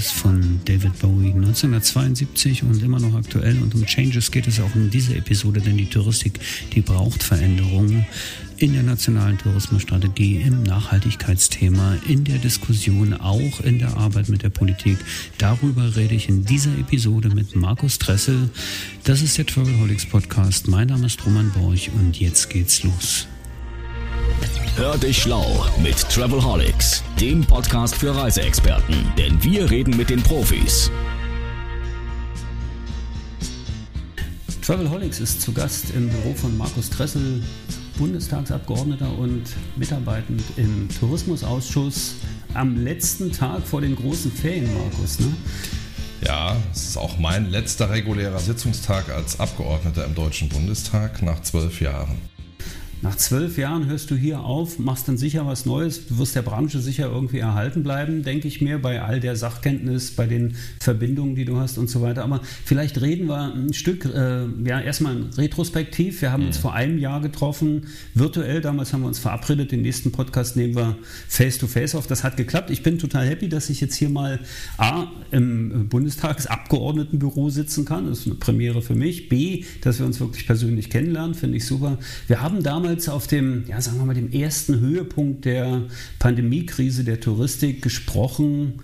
Changes von David Bowie 1972 und immer noch aktuell. Und um Changes geht es auch in dieser Episode, denn die Touristik, die braucht Veränderungen in der nationalen Tourismusstrategie, im Nachhaltigkeitsthema, in der Diskussion, auch in der Arbeit mit der Politik. Darüber rede ich in dieser Episode mit Markus Dressel. Das ist der Travelholics Podcast. Mein Name ist Roman Borch und jetzt geht's los. Hör dich schlau mit Travelholics, dem Podcast für Reiseexperten, denn wir reden mit den Profis. Travelholics ist zu Gast im Büro von Markus Dressel, Bundestagsabgeordneter und mitarbeitend im Tourismusausschuss am letzten Tag vor den großen Ferien, Markus. Ne? Ja, es ist auch mein letzter regulärer Sitzungstag als Abgeordneter im Deutschen Bundestag nach zwölf Jahren. Nach zwölf Jahren hörst du hier auf, machst dann sicher was Neues, du wirst der Branche sicher irgendwie erhalten bleiben, denke ich mir, bei all der Sachkenntnis, bei den Verbindungen, die du hast und so weiter. Aber vielleicht reden wir ein Stück, äh, ja, erstmal retrospektiv. Wir haben mhm. uns vor einem Jahr getroffen, virtuell. Damals haben wir uns verabredet, den nächsten Podcast nehmen wir face to face auf. Das hat geklappt. Ich bin total happy, dass ich jetzt hier mal A, im Bundestagsabgeordnetenbüro sitzen kann. Das ist eine Premiere für mich. B, dass wir uns wirklich persönlich kennenlernen, finde ich super. Wir haben damals damals auf dem, ja, sagen wir mal, dem ersten Höhepunkt der Pandemiekrise der Touristik gesprochen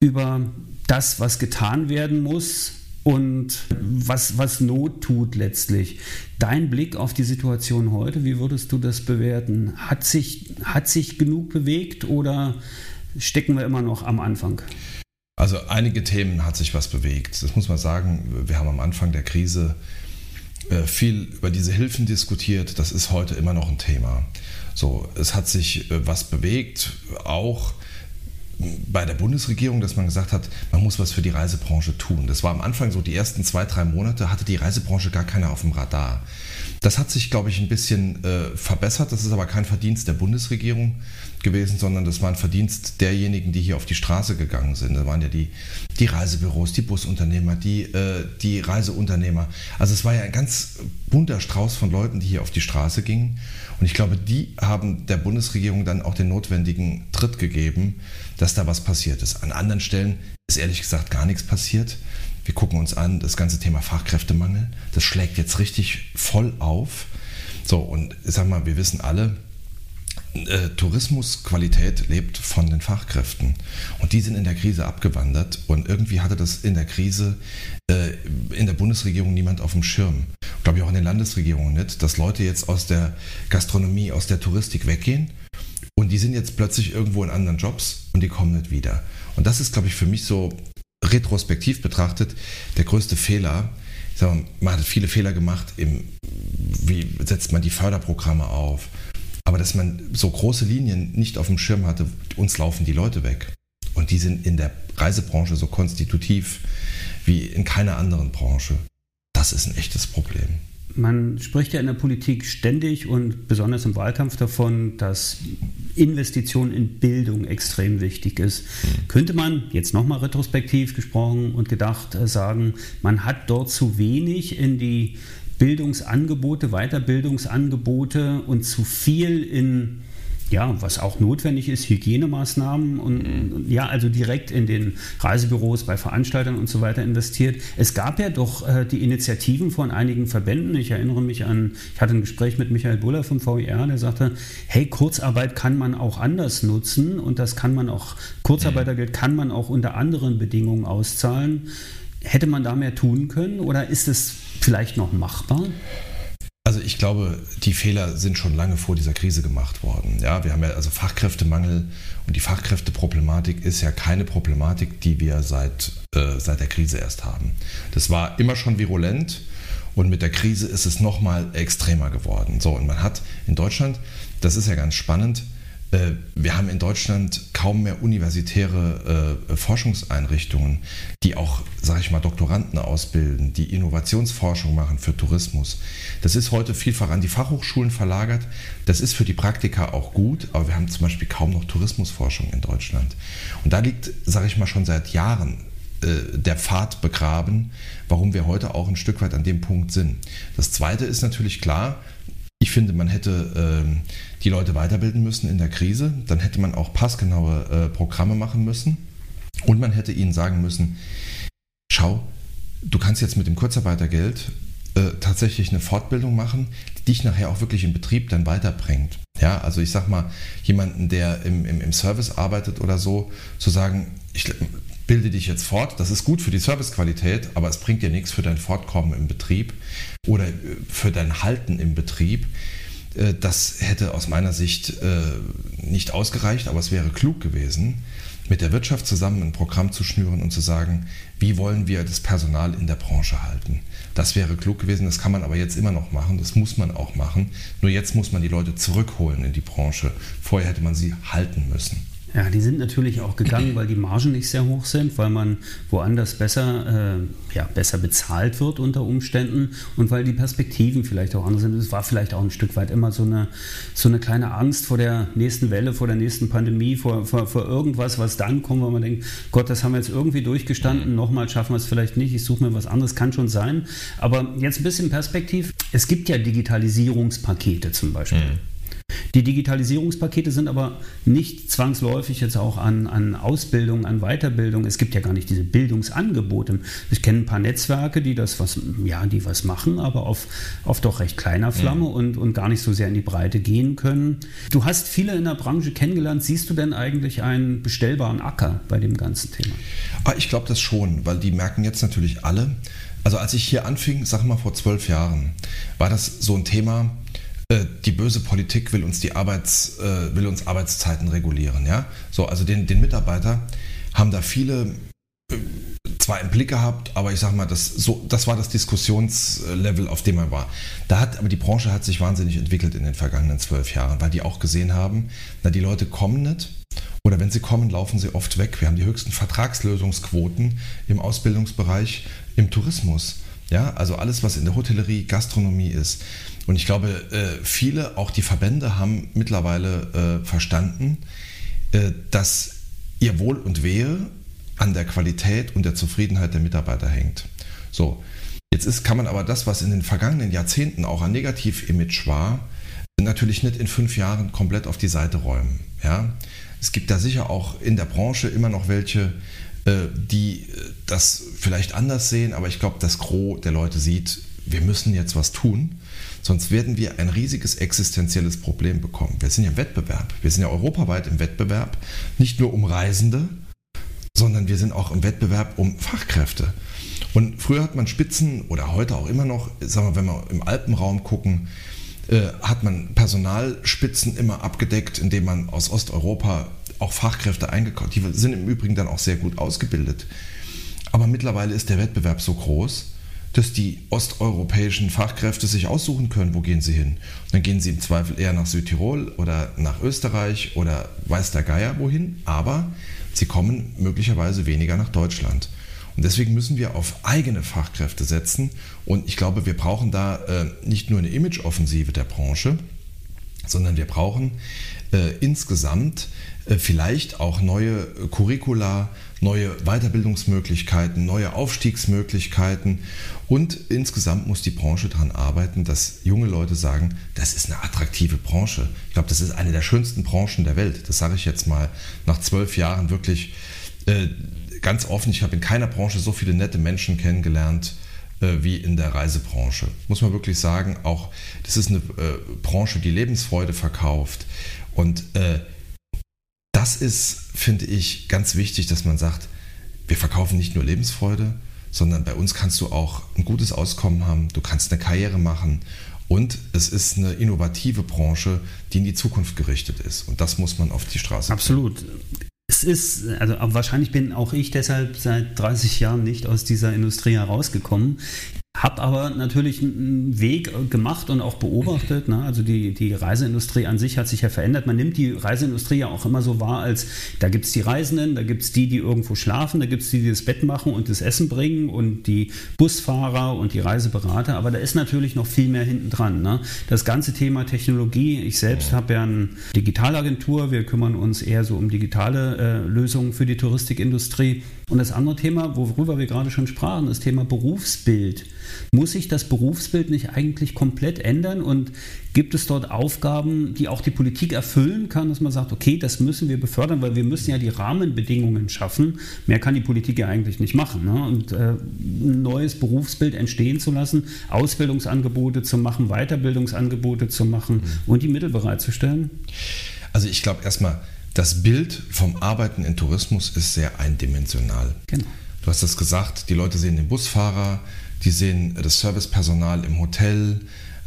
über das, was getan werden muss und was, was Not tut letztlich. Dein Blick auf die Situation heute, wie würdest du das bewerten? Hat sich, hat sich genug bewegt oder stecken wir immer noch am Anfang? Also einige Themen hat sich was bewegt. Das muss man sagen. Wir haben am Anfang der Krise viel über diese Hilfen diskutiert. Das ist heute immer noch ein Thema. So, es hat sich äh, was bewegt, auch bei der Bundesregierung, dass man gesagt hat, man muss was für die Reisebranche tun. Das war am Anfang so, die ersten zwei, drei Monate hatte die Reisebranche gar keiner auf dem Radar. Das hat sich, glaube ich, ein bisschen äh, verbessert. Das ist aber kein Verdienst der Bundesregierung gewesen, sondern das war ein Verdienst derjenigen, die hier auf die Straße gegangen sind. Da waren ja die, die Reisebüros, die Busunternehmer, die, äh, die Reiseunternehmer. Also es war ja ein ganz bunter Strauß von Leuten, die hier auf die Straße gingen. Und ich glaube, die haben der Bundesregierung dann auch den notwendigen Tritt gegeben, dass da was passiert ist. An anderen Stellen ist ehrlich gesagt gar nichts passiert. Wir gucken uns an, das ganze Thema Fachkräftemangel, das schlägt jetzt richtig voll auf. So, und sag mal, wir wissen alle, äh, Tourismusqualität lebt von den Fachkräften. Und die sind in der Krise abgewandert. Und irgendwie hatte das in der Krise äh, in der Bundesregierung niemand auf dem Schirm. Glaube ich auch in den Landesregierungen nicht, dass Leute jetzt aus der Gastronomie, aus der Touristik weggehen. Und die sind jetzt plötzlich irgendwo in anderen Jobs und die kommen nicht wieder. Und das ist, glaube ich, für mich so retrospektiv betrachtet der größte Fehler. Ich sag mal, man hat viele Fehler gemacht im, wie setzt man die Förderprogramme auf, aber dass man so große Linien nicht auf dem Schirm hatte, uns laufen die Leute weg. Und die sind in der Reisebranche so konstitutiv wie in keiner anderen Branche. Das ist ein echtes Problem. Man spricht ja in der Politik ständig und besonders im Wahlkampf davon, dass Investition in Bildung extrem wichtig ist. Könnte man jetzt nochmal retrospektiv gesprochen und gedacht äh, sagen, man hat dort zu wenig in die Bildungsangebote, Weiterbildungsangebote und zu viel in ja, was auch notwendig ist, Hygienemaßnahmen und mhm. ja, also direkt in den Reisebüros, bei Veranstaltern und so weiter investiert. Es gab ja doch äh, die Initiativen von einigen Verbänden. Ich erinnere mich an, ich hatte ein Gespräch mit Michael Buller vom VIR, der sagte, hey, Kurzarbeit kann man auch anders nutzen und das kann man auch, Kurzarbeitergeld kann man auch unter anderen Bedingungen auszahlen. Hätte man da mehr tun können oder ist es vielleicht noch machbar? Ich glaube, die Fehler sind schon lange vor dieser Krise gemacht worden. Ja, wir haben ja also Fachkräftemangel und die Fachkräfteproblematik ist ja keine Problematik, die wir seit, äh, seit der Krise erst haben. Das war immer schon virulent und mit der Krise ist es nochmal extremer geworden. So, und man hat in Deutschland, das ist ja ganz spannend, wir haben in Deutschland kaum mehr universitäre äh, Forschungseinrichtungen, die auch, sage ich mal, Doktoranden ausbilden, die Innovationsforschung machen für Tourismus. Das ist heute vielfach an die Fachhochschulen verlagert. Das ist für die Praktika auch gut, aber wir haben zum Beispiel kaum noch Tourismusforschung in Deutschland. Und da liegt, sage ich mal, schon seit Jahren äh, der Pfad begraben, warum wir heute auch ein Stück weit an dem Punkt sind. Das Zweite ist natürlich klar, ich finde, man hätte äh, die Leute weiterbilden müssen in der Krise. Dann hätte man auch passgenaue äh, Programme machen müssen. Und man hätte ihnen sagen müssen, schau, du kannst jetzt mit dem Kurzarbeitergeld äh, tatsächlich eine Fortbildung machen, die dich nachher auch wirklich im Betrieb dann weiterbringt. Ja, also ich sag mal, jemanden, der im, im, im Service arbeitet oder so, zu sagen, ich bilde dich jetzt fort, das ist gut für die Servicequalität, aber es bringt dir nichts für dein Fortkommen im Betrieb oder äh, für dein Halten im Betrieb. Äh, das hätte aus meiner Sicht nicht ausgereicht, aber es wäre klug gewesen, mit der Wirtschaft zusammen ein Programm zu schnüren und zu sagen, wie wollen wir das Personal in der Branche halten. Das wäre klug gewesen, das kann man aber jetzt immer noch machen, das muss man auch machen. Nur jetzt muss man die Leute zurückholen in die Branche. Vorher hätte man sie halten müssen. Ja, die sind natürlich auch gegangen, weil die Margen nicht sehr hoch sind, weil man woanders besser, äh, ja, besser bezahlt wird unter Umständen und weil die Perspektiven vielleicht auch anders sind. Es war vielleicht auch ein Stück weit immer so eine, so eine kleine Angst vor der nächsten Welle, vor der nächsten Pandemie, vor, vor, vor irgendwas, was dann kommt, wo man denkt, Gott, das haben wir jetzt irgendwie durchgestanden, nochmal schaffen wir es vielleicht nicht, ich suche mir was anderes, kann schon sein. Aber jetzt ein bisschen Perspektiv. Es gibt ja Digitalisierungspakete zum Beispiel. Mhm. Die Digitalisierungspakete sind aber nicht zwangsläufig jetzt auch an, an Ausbildung, an Weiterbildung. Es gibt ja gar nicht diese Bildungsangebote. Ich kenne ein paar Netzwerke, die das was, ja, die was machen, aber auf, auf doch recht kleiner Flamme mhm. und, und gar nicht so sehr in die Breite gehen können. Du hast viele in der Branche kennengelernt. Siehst du denn eigentlich einen bestellbaren Acker bei dem ganzen Thema? Ah, ich glaube das schon, weil die merken jetzt natürlich alle. Also als ich hier anfing, sag mal vor zwölf Jahren, war das so ein Thema, die böse Politik will uns die Arbeits, äh, will uns Arbeitszeiten regulieren. Ja? So, also den, den Mitarbeiter haben da viele äh, zwar im Blick gehabt, aber ich sag mal, das, so, das war das Diskussionslevel, auf dem man war. Da hat, aber die Branche hat sich wahnsinnig entwickelt in den vergangenen zwölf Jahren, weil die auch gesehen haben, na, die Leute kommen nicht. Oder wenn sie kommen, laufen sie oft weg. Wir haben die höchsten Vertragslösungsquoten im Ausbildungsbereich, im Tourismus. Ja, also alles, was in der Hotellerie, Gastronomie ist. Und ich glaube, äh, viele, auch die Verbände, haben mittlerweile äh, verstanden, äh, dass ihr Wohl und Wehe an der Qualität und der Zufriedenheit der Mitarbeiter hängt. So, jetzt ist, kann man aber das, was in den vergangenen Jahrzehnten auch ein Negativ-Image war, natürlich nicht in fünf Jahren komplett auf die Seite räumen. Ja? Es gibt da sicher auch in der Branche immer noch welche, die äh, das vielleicht anders sehen, aber ich glaube, das Gros der Leute sieht, wir müssen jetzt was tun, sonst werden wir ein riesiges existenzielles Problem bekommen. Wir sind ja im Wettbewerb, wir sind ja europaweit im Wettbewerb, nicht nur um Reisende, sondern wir sind auch im Wettbewerb um Fachkräfte. Und früher hat man Spitzen oder heute auch immer noch, sagen wir, wenn wir im Alpenraum gucken, äh, hat man Personalspitzen immer abgedeckt, indem man aus Osteuropa auch Fachkräfte eingekauft. Die sind im Übrigen dann auch sehr gut ausgebildet. Aber mittlerweile ist der Wettbewerb so groß, dass die osteuropäischen Fachkräfte sich aussuchen können, wo gehen sie hin. Dann gehen sie im Zweifel eher nach Südtirol oder nach Österreich oder weiß der Geier wohin, aber sie kommen möglicherweise weniger nach Deutschland. Und deswegen müssen wir auf eigene Fachkräfte setzen. Und ich glaube, wir brauchen da äh, nicht nur eine Imageoffensive der Branche, sondern wir brauchen äh, insgesamt vielleicht auch neue Curricula, neue Weiterbildungsmöglichkeiten, neue Aufstiegsmöglichkeiten und insgesamt muss die Branche daran arbeiten, dass junge Leute sagen, das ist eine attraktive Branche. Ich glaube, das ist eine der schönsten Branchen der Welt. Das sage ich jetzt mal nach zwölf Jahren wirklich äh, ganz offen. Ich habe in keiner Branche so viele nette Menschen kennengelernt äh, wie in der Reisebranche. Muss man wirklich sagen, auch das ist eine äh, Branche, die Lebensfreude verkauft. Und äh, das ist, finde ich, ganz wichtig, dass man sagt, wir verkaufen nicht nur Lebensfreude, sondern bei uns kannst du auch ein gutes Auskommen haben, du kannst eine Karriere machen und es ist eine innovative Branche, die in die Zukunft gerichtet ist. Und das muss man auf die Straße bringen. Absolut. Es ist, also wahrscheinlich bin auch ich deshalb seit 30 Jahren nicht aus dieser Industrie herausgekommen. Habe aber natürlich einen Weg gemacht und auch beobachtet. Ne? Also die, die Reiseindustrie an sich hat sich ja verändert. Man nimmt die Reiseindustrie ja auch immer so wahr, als da gibt es die Reisenden, da gibt es die, die irgendwo schlafen, da gibt es die, die das Bett machen und das Essen bringen und die Busfahrer und die Reiseberater. Aber da ist natürlich noch viel mehr hinten dran. Ne? Das ganze Thema Technologie. Ich selbst habe ja eine Digitalagentur. Wir kümmern uns eher so um digitale äh, Lösungen für die Touristikindustrie. Und das andere Thema, worüber wir gerade schon sprachen, das Thema Berufsbild. Muss sich das Berufsbild nicht eigentlich komplett ändern und gibt es dort Aufgaben, die auch die Politik erfüllen kann, dass man sagt, okay, das müssen wir befördern, weil wir müssen ja die Rahmenbedingungen schaffen. Mehr kann die Politik ja eigentlich nicht machen. Ne? Und äh, ein neues Berufsbild entstehen zu lassen, Ausbildungsangebote zu machen, Weiterbildungsangebote zu machen mhm. und die Mittel bereitzustellen? Also ich glaube erstmal, das Bild vom Arbeiten in Tourismus ist sehr eindimensional. Genau. Du hast es gesagt, die Leute sehen den Busfahrer, die sehen das Servicepersonal im Hotel,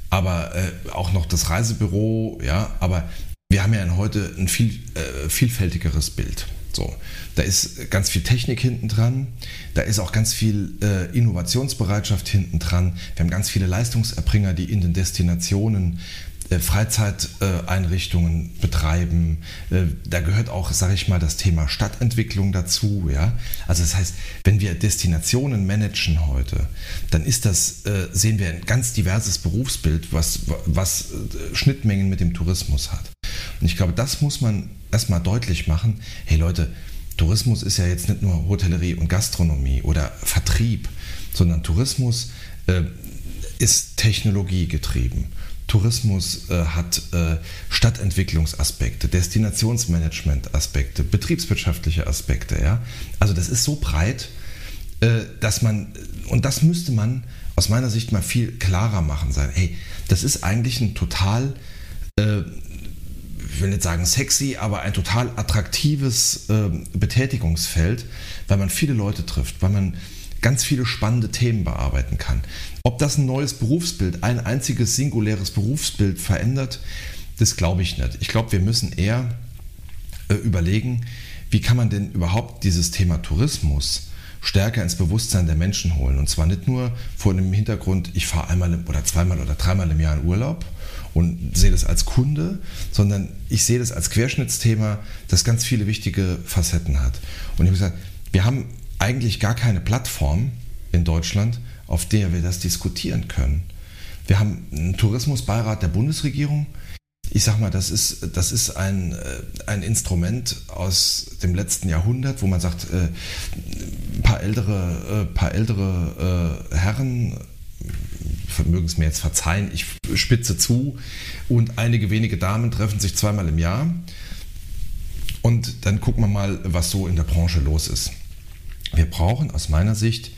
aber äh, auch noch das Reisebüro, ja, aber wir haben ja heute ein viel äh, vielfältigeres Bild. So, da ist ganz viel Technik hinten dran, da ist auch ganz viel äh, Innovationsbereitschaft hinten dran. Wir haben ganz viele Leistungserbringer, die in den Destinationen äh, Freizeiteinrichtungen betreiben. Äh, da gehört auch, sage ich mal, das Thema Stadtentwicklung dazu. Ja? Also das heißt, wenn wir Destinationen managen heute, dann ist das, äh, sehen wir ein ganz diverses Berufsbild, was, was Schnittmengen mit dem Tourismus hat. Und ich glaube, das muss man erstmal deutlich machen. Hey Leute, Tourismus ist ja jetzt nicht nur Hotellerie und Gastronomie oder Vertrieb, sondern Tourismus äh, ist technologiegetrieben. Tourismus äh, hat äh, Stadtentwicklungsaspekte, Destinationsmanagement-Aspekte, betriebswirtschaftliche Aspekte. Ja? Also das ist so breit, äh, dass man, und das müsste man aus meiner Sicht mal viel klarer machen sein. Hey, das ist eigentlich ein total, äh, ich will nicht sagen sexy, aber ein total attraktives ähm, Betätigungsfeld, weil man viele Leute trifft, weil man ganz viele spannende Themen bearbeiten kann. Ob das ein neues Berufsbild, ein einziges singuläres Berufsbild verändert, das glaube ich nicht. Ich glaube, wir müssen eher äh, überlegen, wie kann man denn überhaupt dieses Thema Tourismus stärker ins Bewusstsein der Menschen holen. Und zwar nicht nur vor dem Hintergrund, ich fahre einmal oder zweimal oder dreimal im Jahr in Urlaub und sehe das als Kunde, sondern ich sehe das als Querschnittsthema, das ganz viele wichtige Facetten hat. Und ich habe gesagt, wir haben eigentlich gar keine Plattform in Deutschland, auf der wir das diskutieren können. Wir haben einen Tourismusbeirat der Bundesregierung. Ich sag mal, das ist, das ist ein, äh, ein Instrument aus dem letzten Jahrhundert, wo man sagt, äh, ein paar ältere, äh, paar ältere Herren, mögen es mir jetzt verzeihen, ich spitze zu, und einige wenige Damen treffen sich zweimal im Jahr. Und dann gucken wir mal, was so in der Branche los ist. Wir brauchen aus meiner Sicht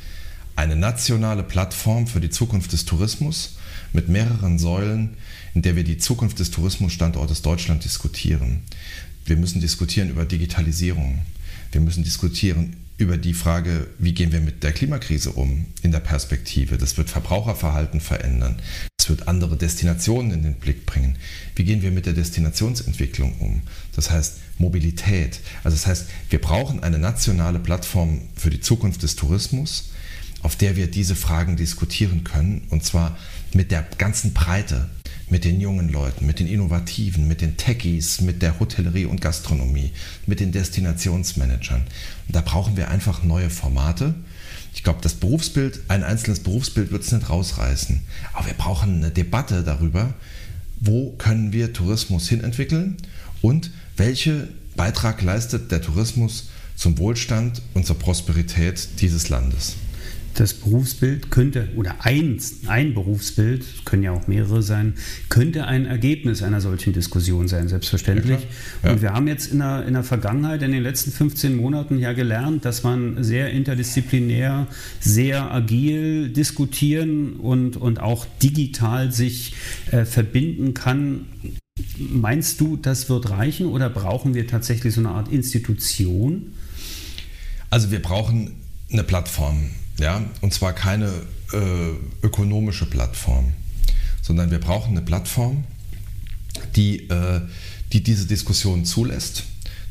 eine nationale Plattform für die Zukunft des Tourismus mit mehreren Säulen, in der wir die Zukunft des Tourismusstandortes Deutschland diskutieren. Wir müssen diskutieren über Digitalisierung. Wir müssen diskutieren über die Frage, wie gehen wir mit der Klimakrise um in der Perspektive. Das wird Verbraucherverhalten verändern. Das wird andere Destinationen in den Blick bringen. Wie gehen wir mit der Destinationsentwicklung um? Das heißt Mobilität. Also das heißt, wir brauchen eine nationale Plattform für die Zukunft des Tourismus, auf der wir diese Fragen diskutieren können. Und zwar mit der ganzen Breite mit den jungen Leuten, mit den Innovativen, mit den Techies, mit der Hotellerie und Gastronomie, mit den Destinationsmanagern. Und da brauchen wir einfach neue Formate. Ich glaube, das Berufsbild, ein einzelnes Berufsbild wird es nicht rausreißen. Aber wir brauchen eine Debatte darüber, wo können wir Tourismus hinentwickeln und welchen Beitrag leistet der Tourismus zum Wohlstand und zur Prosperität dieses Landes das Berufsbild könnte, oder ein, ein Berufsbild, können ja auch mehrere sein, könnte ein Ergebnis einer solchen Diskussion sein, selbstverständlich. Ja, ja. Und wir haben jetzt in der, in der Vergangenheit, in den letzten 15 Monaten ja gelernt, dass man sehr interdisziplinär, sehr agil diskutieren und, und auch digital sich äh, verbinden kann. Meinst du, das wird reichen oder brauchen wir tatsächlich so eine Art Institution? Also wir brauchen eine Plattform ja, und zwar keine äh, ökonomische Plattform, sondern wir brauchen eine Plattform, die, äh, die diese Diskussion zulässt,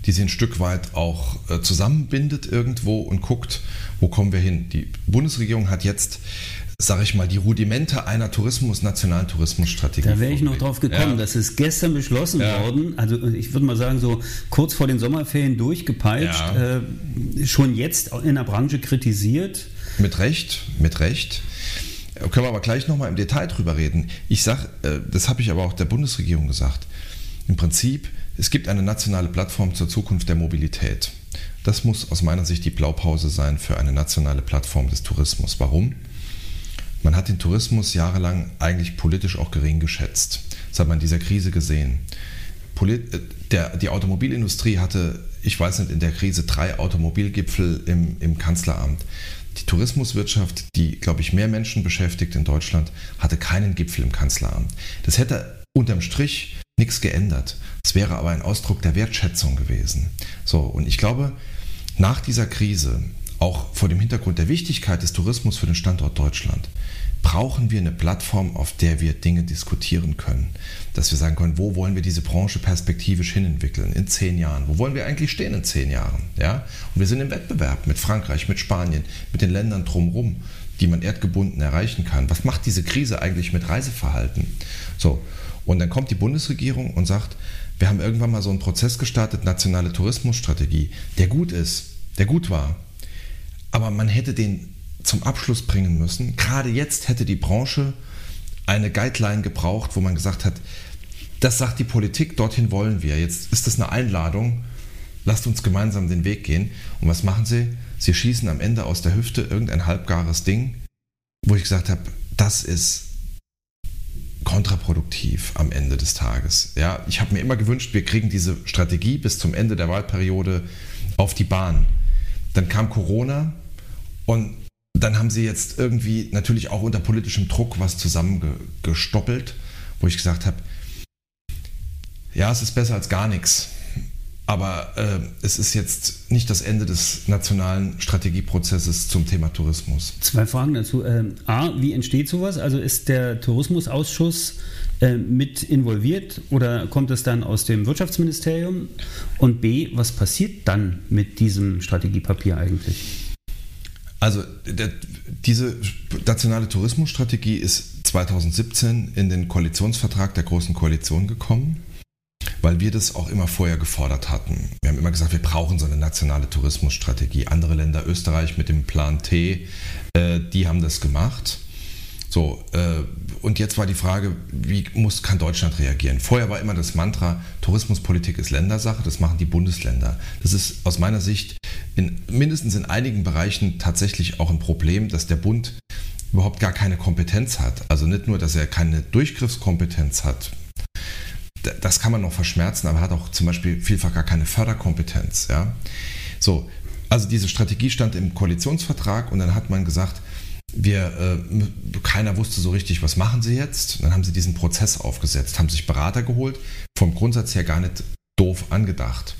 die sie ein Stück weit auch äh, zusammenbindet irgendwo und guckt, wo kommen wir hin. Die Bundesregierung hat jetzt sage ich mal, die Rudimente einer Tourismus, nationalen Tourismusstrategie. Da wäre ich noch drauf gekommen. Ja. Das ist gestern beschlossen ja. worden. Also ich würde mal sagen, so kurz vor den Sommerferien durchgepeitscht. Ja. Äh, schon jetzt in der Branche kritisiert. Mit Recht, mit Recht. Können wir aber gleich nochmal im Detail drüber reden. Ich sage, äh, das habe ich aber auch der Bundesregierung gesagt. Im Prinzip, es gibt eine nationale Plattform zur Zukunft der Mobilität. Das muss aus meiner Sicht die Blaupause sein für eine nationale Plattform des Tourismus. Warum? Man hat den Tourismus jahrelang eigentlich politisch auch gering geschätzt. Das hat man in dieser Krise gesehen. Polit der, die Automobilindustrie hatte, ich weiß nicht, in der Krise drei Automobilgipfel im, im Kanzleramt. Die Tourismuswirtschaft, die, glaube ich, mehr Menschen beschäftigt in Deutschland, hatte keinen Gipfel im Kanzleramt. Das hätte unterm Strich nichts geändert. Es wäre aber ein Ausdruck der Wertschätzung gewesen. So, und ich glaube, nach dieser Krise, auch vor dem Hintergrund der Wichtigkeit des Tourismus für den Standort Deutschland, brauchen wir eine Plattform, auf der wir Dinge diskutieren können. Dass wir sagen können, wo wollen wir diese Branche perspektivisch hinentwickeln in zehn Jahren? Wo wollen wir eigentlich stehen in zehn Jahren? Ja? Und wir sind im Wettbewerb mit Frankreich, mit Spanien, mit den Ländern drumherum, die man erdgebunden erreichen kann. Was macht diese Krise eigentlich mit Reiseverhalten? So. Und dann kommt die Bundesregierung und sagt, wir haben irgendwann mal so einen Prozess gestartet, nationale Tourismusstrategie, der gut ist, der gut war. Aber man hätte den zum Abschluss bringen müssen. Gerade jetzt hätte die Branche eine Guideline gebraucht, wo man gesagt hat, das sagt die Politik, dorthin wollen wir. Jetzt ist das eine Einladung, lasst uns gemeinsam den Weg gehen. Und was machen sie? Sie schießen am Ende aus der Hüfte irgendein halbgares Ding, wo ich gesagt habe, das ist kontraproduktiv am Ende des Tages. Ja, ich habe mir immer gewünscht, wir kriegen diese Strategie bis zum Ende der Wahlperiode auf die Bahn. Dann kam Corona und dann haben sie jetzt irgendwie natürlich auch unter politischem Druck was zusammengestoppelt, wo ich gesagt habe, ja, es ist besser als gar nichts. Aber äh, es ist jetzt nicht das Ende des nationalen Strategieprozesses zum Thema Tourismus. Zwei Fragen dazu. Ähm, A, wie entsteht sowas? Also ist der Tourismusausschuss äh, mit involviert oder kommt es dann aus dem Wirtschaftsministerium? Und B, was passiert dann mit diesem Strategiepapier eigentlich? Also der, diese nationale Tourismusstrategie ist 2017 in den Koalitionsvertrag der Großen Koalition gekommen, weil wir das auch immer vorher gefordert hatten. Wir haben immer gesagt, wir brauchen so eine nationale Tourismusstrategie. Andere Länder, Österreich mit dem Plan T, äh, die haben das gemacht. So, äh, und jetzt war die Frage, wie muss, kann Deutschland reagieren? Vorher war immer das Mantra, Tourismuspolitik ist Ländersache, das machen die Bundesländer. Das ist aus meiner Sicht in, mindestens in einigen Bereichen tatsächlich auch ein Problem, dass der Bund überhaupt gar keine Kompetenz hat. Also nicht nur, dass er keine Durchgriffskompetenz hat, das kann man noch verschmerzen, aber er hat auch zum Beispiel vielfach gar keine Förderkompetenz. Ja? So, also diese Strategie stand im Koalitionsvertrag und dann hat man gesagt, wir, äh, keiner wusste so richtig, was machen sie jetzt. Dann haben sie diesen Prozess aufgesetzt, haben sich Berater geholt, vom Grundsatz her gar nicht doof angedacht.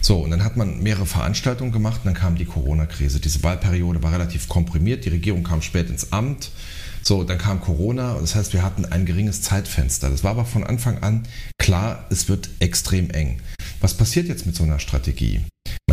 So, und dann hat man mehrere Veranstaltungen gemacht und dann kam die Corona-Krise. Diese Wahlperiode war relativ komprimiert, die Regierung kam spät ins Amt. So, dann kam Corona, das heißt, wir hatten ein geringes Zeitfenster. Das war aber von Anfang an klar, es wird extrem eng. Was passiert jetzt mit so einer Strategie?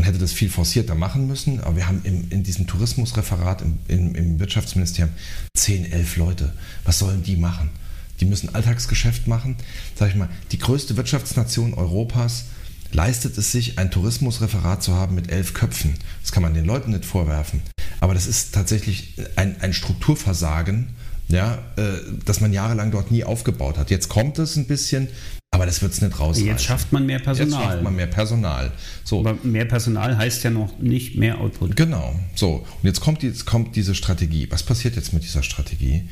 Hätte das viel forcierter machen müssen, aber wir haben im, in diesem Tourismusreferat im, im, im Wirtschaftsministerium 10, 11 Leute. Was sollen die machen? Die müssen Alltagsgeschäft machen. Sag ich mal, die größte Wirtschaftsnation Europas leistet es sich, ein Tourismusreferat zu haben mit elf Köpfen. Das kann man den Leuten nicht vorwerfen. Aber das ist tatsächlich ein, ein Strukturversagen, ja, äh, das man jahrelang dort nie aufgebaut hat. Jetzt kommt es ein bisschen, aber das wird es nicht rausreißen. Jetzt schafft man mehr Personal. Jetzt schafft man mehr Personal. So. Aber mehr Personal heißt ja noch nicht mehr Output. Genau. So. Und jetzt kommt, jetzt kommt diese Strategie. Was passiert jetzt mit dieser Strategie?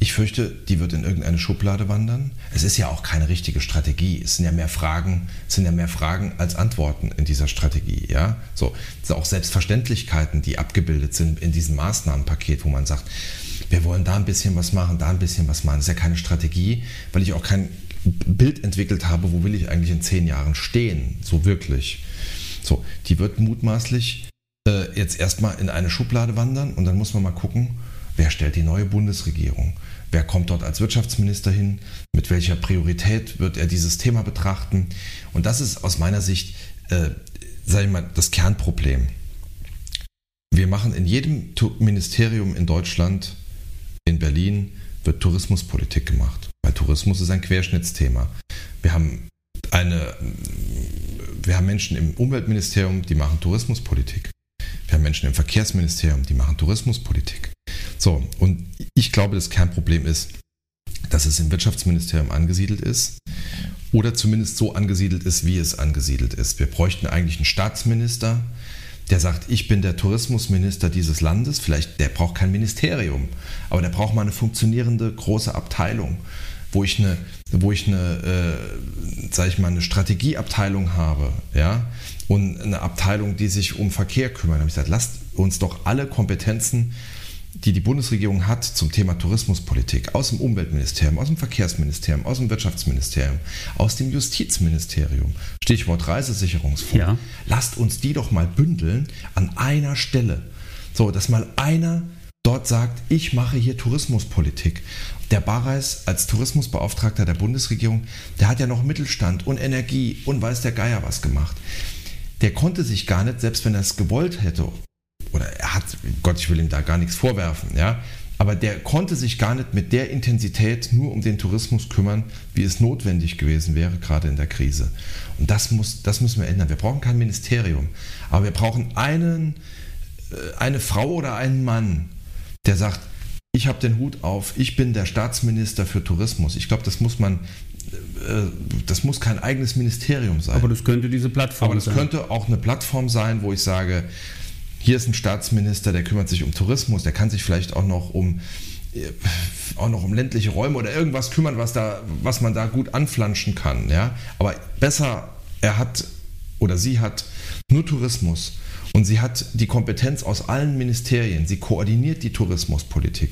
Ich fürchte, die wird in irgendeine Schublade wandern. Es ist ja auch keine richtige Strategie. Es sind ja mehr Fragen, es sind ja mehr Fragen als Antworten in dieser Strategie. Ja, so es sind auch Selbstverständlichkeiten, die abgebildet sind in diesem Maßnahmenpaket, wo man sagt, wir wollen da ein bisschen was machen, da ein bisschen was machen. Das ist ja keine Strategie, weil ich auch kein Bild entwickelt habe, wo will ich eigentlich in zehn Jahren stehen, so wirklich. So, die wird mutmaßlich äh, jetzt erstmal in eine Schublade wandern und dann muss man mal gucken, wer stellt die neue Bundesregierung, wer kommt dort als Wirtschaftsminister hin, mit welcher Priorität wird er dieses Thema betrachten. Und das ist aus meiner Sicht, äh, sage ich mal, das Kernproblem. Wir machen in jedem Ministerium in Deutschland, in Berlin, wird Tourismuspolitik gemacht. Weil Tourismus ist ein Querschnittsthema. Wir haben eine, wir haben Menschen im Umweltministerium, die machen Tourismuspolitik. Wir haben Menschen im Verkehrsministerium, die machen Tourismuspolitik. So, und ich glaube, das Kernproblem ist, dass es im Wirtschaftsministerium angesiedelt ist oder zumindest so angesiedelt ist, wie es angesiedelt ist. Wir bräuchten eigentlich einen Staatsminister, der sagt, ich bin der Tourismusminister dieses Landes, vielleicht der braucht kein Ministerium, aber der braucht mal eine funktionierende große Abteilung, wo ich eine, wo ich eine, äh, sag ich mal, eine Strategieabteilung habe, ja, und eine Abteilung, die sich um Verkehr kümmert. Da habe ich gesagt, lasst uns doch alle Kompetenzen die die Bundesregierung hat zum Thema Tourismuspolitik aus dem Umweltministerium, aus dem Verkehrsministerium, aus dem Wirtschaftsministerium, aus dem Justizministerium, Stichwort Reisesicherungsfonds, ja. lasst uns die doch mal bündeln an einer Stelle. So, dass mal einer dort sagt, ich mache hier Tourismuspolitik. Der Barreis als Tourismusbeauftragter der Bundesregierung, der hat ja noch Mittelstand und Energie und weiß der Geier was gemacht. Der konnte sich gar nicht, selbst wenn er es gewollt hätte oder er hat, Gott, ich will ihm da gar nichts vorwerfen, ja, aber der konnte sich gar nicht mit der Intensität nur um den Tourismus kümmern, wie es notwendig gewesen wäre, gerade in der Krise. Und das, muss, das müssen wir ändern. Wir brauchen kein Ministerium, aber wir brauchen einen, äh, eine Frau oder einen Mann, der sagt, ich habe den Hut auf, ich bin der Staatsminister für Tourismus. Ich glaube, das muss man, äh, das muss kein eigenes Ministerium sein. Aber das könnte diese Plattform sein. Aber das sein. könnte auch eine Plattform sein, wo ich sage, hier ist ein Staatsminister, der kümmert sich um Tourismus, der kann sich vielleicht auch noch um äh, auch noch um ländliche Räume oder irgendwas kümmern, was, da, was man da gut anflanschen kann. Ja? Aber besser, er hat oder sie hat nur Tourismus und sie hat die Kompetenz aus allen Ministerien. Sie koordiniert die Tourismuspolitik.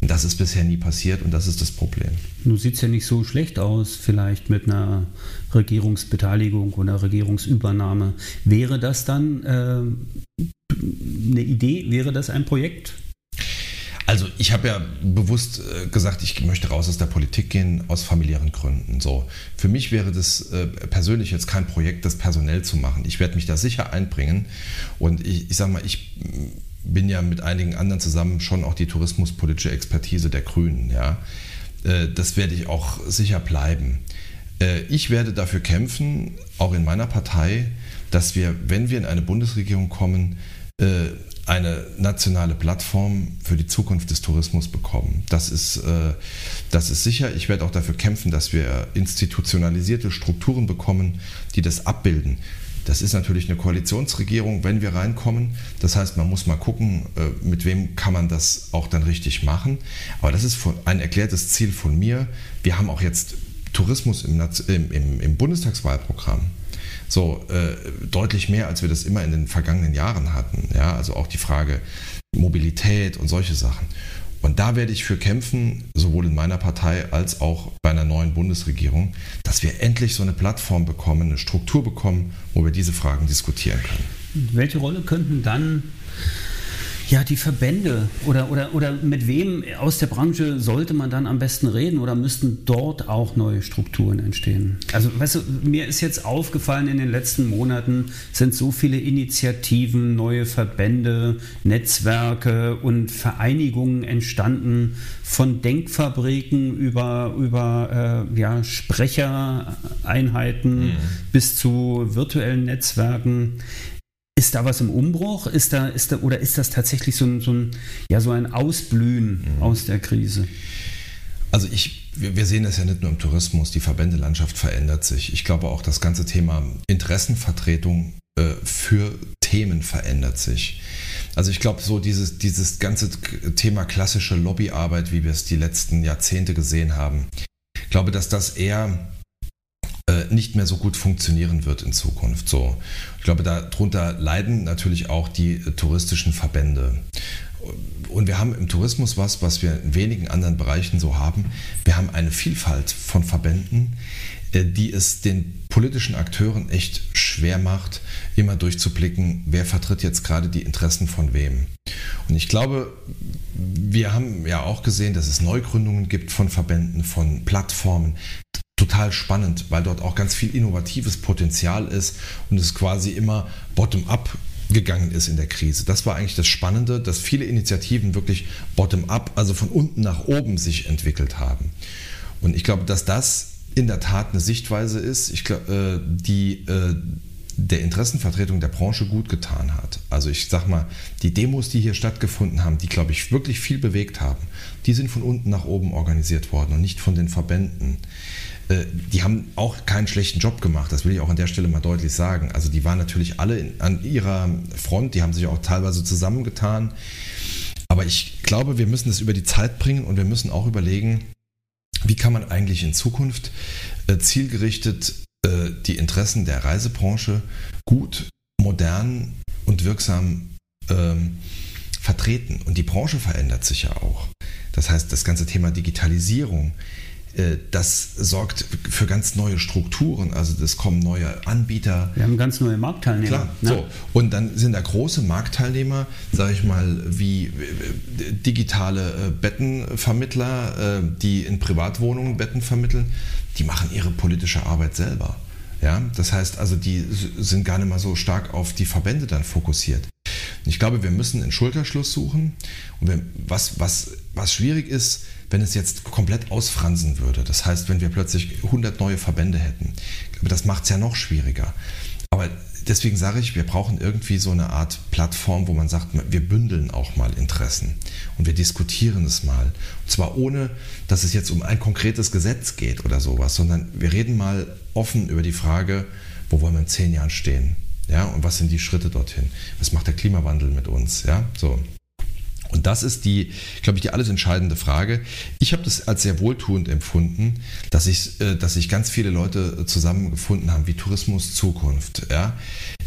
Und das ist bisher nie passiert und das ist das Problem. Nun sieht es ja nicht so schlecht aus, vielleicht mit einer Regierungsbeteiligung oder Regierungsübernahme. Wäre das dann äh, eine Idee? Wäre das ein Projekt? Also ich habe ja bewusst äh, gesagt, ich möchte raus aus der Politik gehen aus familiären Gründen. So für mich wäre das äh, persönlich jetzt kein Projekt, das personell zu machen. Ich werde mich da sicher einbringen und ich, ich sage mal, ich bin ja mit einigen anderen zusammen schon auch die tourismuspolitische Expertise der Grünen. Ja, äh, das werde ich auch sicher bleiben. Ich werde dafür kämpfen, auch in meiner Partei, dass wir, wenn wir in eine Bundesregierung kommen, eine nationale Plattform für die Zukunft des Tourismus bekommen. Das ist, äh, das ist sicher. Ich werde auch dafür kämpfen, dass wir institutionalisierte Strukturen bekommen, die das abbilden. Das ist natürlich eine Koalitionsregierung, wenn wir reinkommen. Das heißt, man muss mal gucken, äh, mit wem kann man das auch dann richtig machen. Aber das ist ein erklärtes Ziel von mir. Wir haben auch jetzt Tourismus im, im, im Bundestagswahlprogramm so äh, deutlich mehr, als wir das immer in den vergangenen Jahren hatten. Ja, also auch die Frage Mobilität und solche Sachen. Und da werde ich für kämpfen, sowohl in meiner Partei als auch bei einer neuen Bundesregierung, dass wir endlich so eine Plattform bekommen, eine Struktur bekommen, wo wir diese Fragen diskutieren können. Welche Rolle könnten dann ja, die Verbände oder, oder, oder mit wem aus der Branche sollte man dann am besten reden oder müssten dort auch neue Strukturen entstehen? Also, weißt du, mir ist jetzt aufgefallen, in den letzten Monaten sind so viele Initiativen, neue Verbände, Netzwerke und Vereinigungen entstanden, von Denkfabriken über, über äh, ja, Sprechereinheiten mhm. bis zu virtuellen Netzwerken. Ist da was im Umbruch? Ist da, ist da, oder ist das tatsächlich so ein, so ein, ja, so ein Ausblühen mhm. aus der Krise? Also ich, wir sehen es ja nicht nur im Tourismus, die Verbändelandschaft verändert sich. Ich glaube auch das ganze Thema Interessenvertretung äh, für Themen verändert sich. Also ich glaube so dieses, dieses ganze Thema klassische Lobbyarbeit, wie wir es die letzten Jahrzehnte gesehen haben, ich glaube, dass das eher nicht mehr so gut funktionieren wird in Zukunft. So, ich glaube, darunter leiden natürlich auch die äh, touristischen Verbände. Und wir haben im Tourismus was, was wir in wenigen anderen Bereichen so haben. Wir haben eine Vielfalt von Verbänden, äh, die es den politischen Akteuren echt schwer macht, immer durchzublicken, wer vertritt jetzt gerade die Interessen von wem. Und ich glaube, wir haben ja auch gesehen, dass es Neugründungen gibt von Verbänden, von Plattformen, total spannend, weil dort auch ganz viel innovatives Potenzial ist und es quasi immer bottom-up gegangen ist in der Krise. Das war eigentlich das Spannende, dass viele Initiativen wirklich bottom-up, also von unten nach oben sich entwickelt haben. Und ich glaube, dass das in der Tat eine Sichtweise ist, ich glaub, äh, die äh, der Interessenvertretung der Branche gut getan hat. Also ich sag mal, die Demos, die hier stattgefunden haben, die glaube ich wirklich viel bewegt haben, die sind von unten nach oben organisiert worden und nicht von den Verbänden. Äh, die haben auch keinen schlechten Job gemacht, das will ich auch an der Stelle mal deutlich sagen. Also die waren natürlich alle in, an ihrer Front, die haben sich auch teilweise zusammengetan. Aber ich glaube, wir müssen das über die Zeit bringen und wir müssen auch überlegen, wie kann man eigentlich in Zukunft äh, zielgerichtet äh, die Interessen der Reisebranche gut, modern und wirksam ähm, vertreten. Und die Branche verändert sich ja auch. Das heißt, das ganze Thema Digitalisierung, das sorgt für ganz neue Strukturen. Also es kommen neue Anbieter. Wir haben ganz neue Marktteilnehmer. Klar, ne? so. Und dann sind da große Marktteilnehmer, sage ich mal, wie äh, digitale äh, Bettenvermittler, die in Privatwohnungen Betten vermitteln, die machen ihre politische Arbeit selber. Ja, das heißt also, die sind gar nicht mal so stark auf die Verbände dann fokussiert. Ich glaube, wir müssen einen Schulterschluss suchen. Und wir, was, was, was schwierig ist, wenn es jetzt komplett ausfransen würde. Das heißt, wenn wir plötzlich 100 neue Verbände hätten. Das macht es ja noch schwieriger. Aber deswegen sage ich, wir brauchen irgendwie so eine Art Plattform, wo man sagt, wir bündeln auch mal Interessen und wir diskutieren es mal. Und zwar ohne, dass es jetzt um ein konkretes Gesetz geht oder sowas, sondern wir reden mal offen über die Frage, wo wollen wir in zehn Jahren stehen? Ja, und was sind die Schritte dorthin? Was macht der Klimawandel mit uns? Ja, so. Und das ist die, glaube ich, die alles entscheidende Frage. Ich habe das als sehr wohltuend empfunden, dass ich, äh, dass sich ganz viele Leute zusammengefunden haben, wie Tourismus Zukunft. Ja?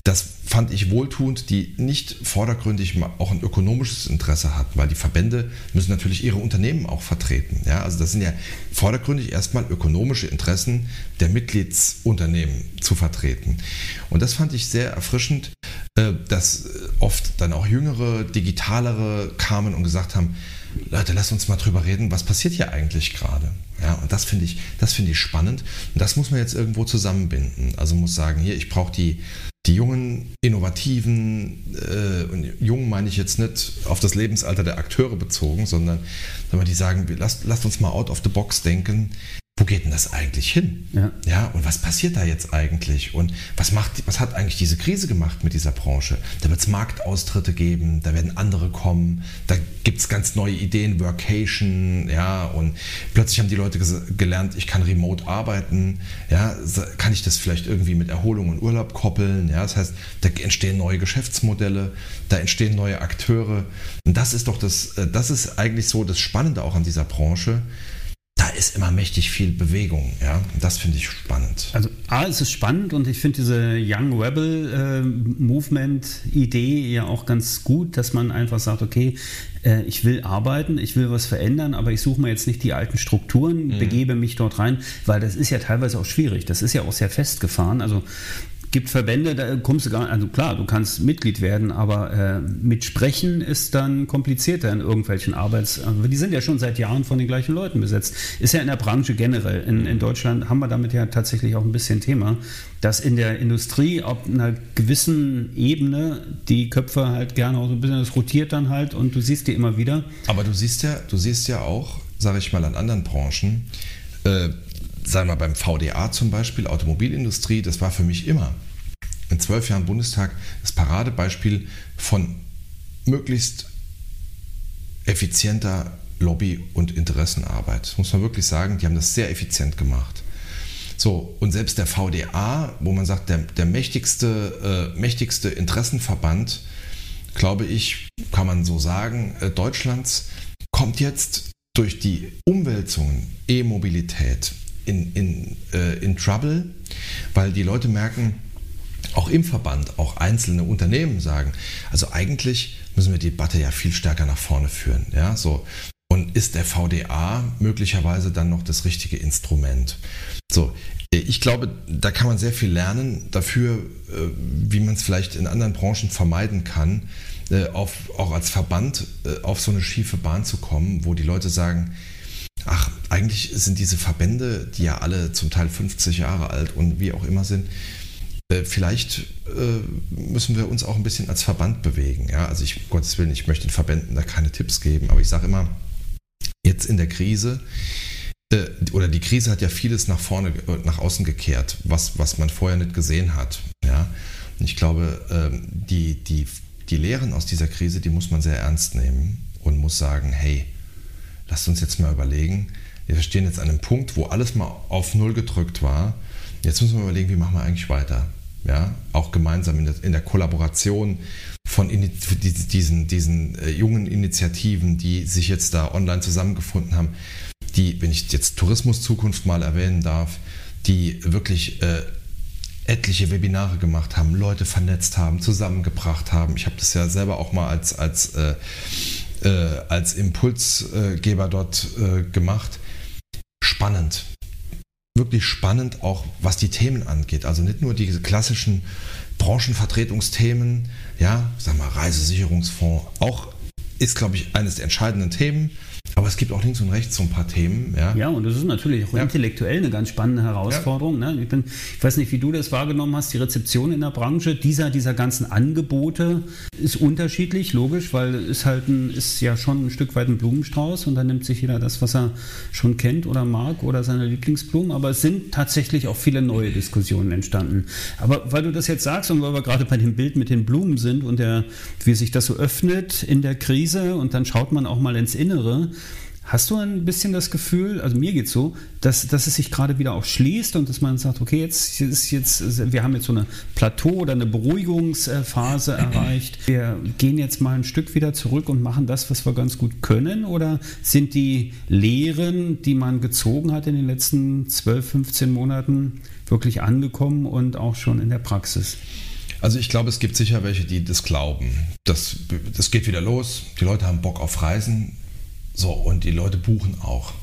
Das fand ich wohltuend, die nicht vordergründig auch ein ökonomisches Interesse hatten, weil die Verbände müssen natürlich ihre Unternehmen auch vertreten. Ja? Also das sind ja vordergründig erstmal ökonomische Interessen der Mitgliedsunternehmen zu vertreten. Und das fand ich sehr erfrischend, äh, dass oft dann auch jüngere, digitalere kamen und gesagt haben, Leute, lasst uns mal drüber reden, was passiert hier eigentlich gerade? Ja, und das finde ich, das finde ich spannend. Und das muss man jetzt irgendwo zusammenbinden. Also muss sagen, hier, ich brauche die, die jungen, innovativen, äh, und jungen meine ich jetzt nicht auf das Lebensalter der Akteure bezogen, sondern wenn man die sagen, lasst, lasst uns mal out of the box denken geht denn das eigentlich hin? Ja. ja. Und was passiert da jetzt eigentlich? Und was macht, was hat eigentlich diese Krise gemacht mit dieser Branche? Da wird es Marktaustritte geben, da werden andere kommen, da gibt es ganz neue Ideen, Workation, ja, und plötzlich haben die Leute gelernt, ich kann remote arbeiten, ja, kann ich das vielleicht irgendwie mit Erholung und Urlaub koppeln, ja, das heißt, da entstehen neue Geschäftsmodelle, da entstehen neue Akteure. Und das ist doch das, äh, das ist eigentlich so das Spannende auch an dieser Branche da ist immer mächtig viel Bewegung. Ja? Das finde ich spannend. Also A, es ist spannend und ich finde diese Young Rebel äh, Movement-Idee ja auch ganz gut, dass man einfach sagt, okay, äh, ich will arbeiten, ich will was verändern, aber ich suche mir jetzt nicht die alten Strukturen, mhm. begebe mich dort rein, weil das ist ja teilweise auch schwierig. Das ist ja auch sehr festgefahren. Also gibt Verbände, da kommst du gar nicht, also klar, du kannst Mitglied werden, aber äh, mit Sprechen ist dann komplizierter in irgendwelchen Arbeits... Aber die sind ja schon seit Jahren von den gleichen Leuten besetzt. Ist ja in der Branche generell. In, in Deutschland haben wir damit ja tatsächlich auch ein bisschen Thema, dass in der Industrie auf einer gewissen Ebene die Köpfe halt gerne auch so ein bisschen, das rotiert dann halt und du siehst die immer wieder. Aber du siehst ja, du siehst ja auch, sage ich mal, an anderen Branchen, äh, sagen wir beim VDA zum Beispiel, Automobilindustrie, das war für mich immer in zwölf Jahren Bundestag das Paradebeispiel von möglichst effizienter Lobby- und Interessenarbeit. Das muss man wirklich sagen, die haben das sehr effizient gemacht. So, und selbst der VDA, wo man sagt, der, der mächtigste, äh, mächtigste Interessenverband, glaube ich, kann man so sagen, äh, Deutschlands, kommt jetzt durch die Umwälzungen, E-Mobilität, in, in, äh, in Trouble, weil die Leute merken, auch im Verband, auch einzelne Unternehmen sagen, also eigentlich müssen wir die Debatte ja viel stärker nach vorne führen. Ja, so. Und ist der VDA möglicherweise dann noch das richtige Instrument? So, ich glaube, da kann man sehr viel lernen dafür, äh, wie man es vielleicht in anderen Branchen vermeiden kann, äh, auf, auch als Verband äh, auf so eine schiefe Bahn zu kommen, wo die Leute sagen, ach, eigentlich sind diese Verbände, die ja alle zum Teil 50 Jahre alt und wie auch immer sind, äh, vielleicht äh, müssen wir uns auch ein bisschen als Verband bewegen. Ja? Also ich, um Gottes Willen, ich möchte den Verbänden da keine Tipps geben, aber ich sage immer, jetzt in der Krise, äh, oder die Krise hat ja vieles nach vorne, nach außen gekehrt, was, was man vorher nicht gesehen hat. Ja? Und ich glaube, ähm, die, die, die Lehren aus dieser Krise, die muss man sehr ernst nehmen und muss sagen, hey, lasst uns jetzt mal überlegen, wir stehen jetzt an einem Punkt, wo alles mal auf Null gedrückt war. Jetzt müssen wir überlegen, wie machen wir eigentlich weiter. Ja, auch gemeinsam in der, in der Kollaboration von diesen, diesen äh, jungen Initiativen, die sich jetzt da online zusammengefunden haben, die, wenn ich jetzt Tourismus Zukunft mal erwähnen darf, die wirklich äh, etliche Webinare gemacht haben, Leute vernetzt haben, zusammengebracht haben. Ich habe das ja selber auch mal als, als, äh, äh, als Impulsgeber dort äh, gemacht. Spannend. Wirklich spannend, auch was die Themen angeht. Also nicht nur diese klassischen Branchenvertretungsthemen, ja, sag mal, Reisesicherungsfonds, auch ist, glaube ich, eines der entscheidenden Themen. Aber es gibt auch links und rechts so ein paar Themen. Ja, ja und das ist natürlich auch ja. intellektuell eine ganz spannende Herausforderung. Ja. Ne? Ich, bin, ich, weiß nicht, wie du das wahrgenommen hast. Die Rezeption in der Branche dieser, dieser ganzen Angebote ist unterschiedlich, logisch, weil es halt ein, ist ja schon ein Stück weit ein Blumenstrauß und dann nimmt sich jeder das, was er schon kennt oder mag oder seine Lieblingsblumen. Aber es sind tatsächlich auch viele neue Diskussionen entstanden. Aber weil du das jetzt sagst und weil wir gerade bei dem Bild mit den Blumen sind und der, wie sich das so öffnet in der Krise und dann schaut man auch mal ins Innere, Hast du ein bisschen das Gefühl, also mir geht es so, dass, dass es sich gerade wieder auch schließt und dass man sagt, okay, jetzt ist jetzt, wir haben jetzt so eine Plateau oder eine Beruhigungsphase erreicht. Wir gehen jetzt mal ein Stück wieder zurück und machen das, was wir ganz gut können? Oder sind die Lehren, die man gezogen hat in den letzten 12, 15 Monaten, wirklich angekommen und auch schon in der Praxis? Also ich glaube, es gibt sicher welche, die das glauben. Das, das geht wieder los. Die Leute haben Bock auf Reisen so, und die Leute buchen auch.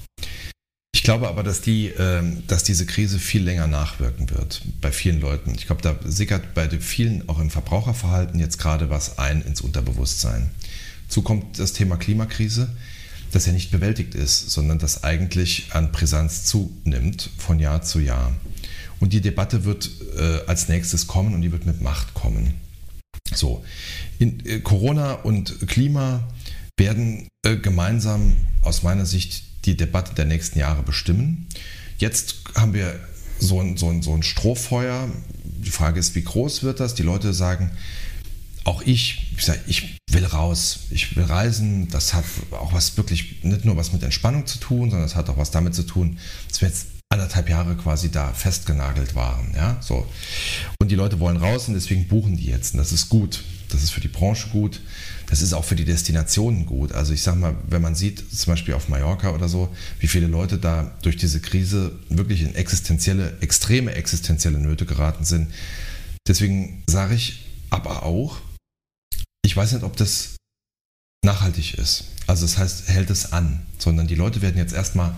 Ich glaube aber, dass, die, ähm, dass diese Krise viel länger nachwirken wird bei vielen Leuten. Ich glaube, da sickert bei vielen auch im Verbraucherverhalten jetzt gerade was ein ins Unterbewusstsein. Dazu kommt das Thema Klimakrise, das ja nicht bewältigt ist, sondern das eigentlich an Brisanz zunimmt von Jahr zu Jahr. Und die Debatte wird äh, als nächstes kommen und die wird mit Macht kommen. So, in, äh, Corona und Klima werden äh, gemeinsam aus meiner Sicht die Debatte der nächsten Jahre bestimmen. Jetzt haben wir so ein, so, ein, so ein Strohfeuer. Die Frage ist, wie groß wird das? Die Leute sagen, auch ich, ich, sage, ich will raus, ich will reisen. Das hat auch was wirklich, nicht nur was mit Entspannung zu tun, sondern es hat auch was damit zu tun, dass wir jetzt anderthalb Jahre quasi da festgenagelt waren. Ja? So. Und die Leute wollen raus und deswegen buchen die jetzt. Und das ist gut. Das ist für die Branche gut. Das ist auch für die Destinationen gut. Also ich sage mal, wenn man sieht, zum Beispiel auf Mallorca oder so, wie viele Leute da durch diese Krise wirklich in existenzielle, extreme existenzielle Nöte geraten sind. Deswegen sage ich aber auch, ich weiß nicht, ob das nachhaltig ist. Also das heißt, hält es an, sondern die Leute werden jetzt erstmal,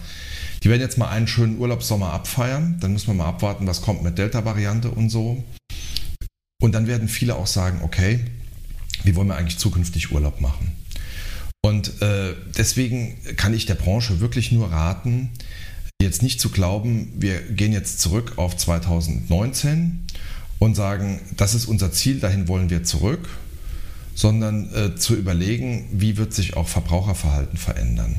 die werden jetzt mal einen schönen Urlaubssommer abfeiern. Dann müssen wir mal abwarten, was kommt mit Delta-Variante und so. Und dann werden viele auch sagen, okay, wie wollen wir eigentlich zukünftig Urlaub machen? Und äh, deswegen kann ich der Branche wirklich nur raten, jetzt nicht zu glauben, wir gehen jetzt zurück auf 2019 und sagen, das ist unser Ziel, dahin wollen wir zurück, sondern äh, zu überlegen, wie wird sich auch Verbraucherverhalten verändern.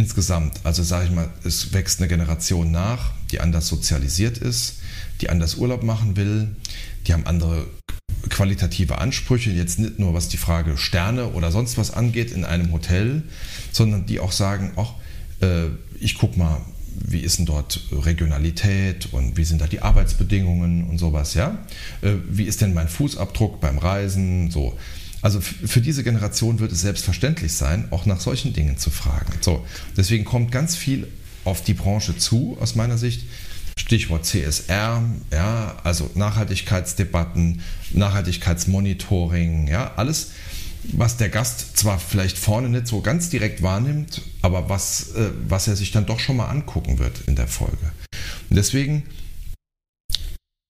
Insgesamt, also sage ich mal, es wächst eine Generation nach, die anders sozialisiert ist, die anders Urlaub machen will, die haben andere qualitative Ansprüche, jetzt nicht nur was die Frage Sterne oder sonst was angeht in einem Hotel, sondern die auch sagen, ach, äh, ich guck mal, wie ist denn dort Regionalität und wie sind da die Arbeitsbedingungen und sowas, ja? Äh, wie ist denn mein Fußabdruck beim Reisen, so. Also für diese Generation wird es selbstverständlich sein, auch nach solchen Dingen zu fragen. So, deswegen kommt ganz viel auf die Branche zu, aus meiner Sicht. Stichwort CSR, ja, also Nachhaltigkeitsdebatten, Nachhaltigkeitsmonitoring, ja, alles, was der Gast zwar vielleicht vorne nicht so ganz direkt wahrnimmt, aber was, äh, was er sich dann doch schon mal angucken wird in der Folge. Und deswegen,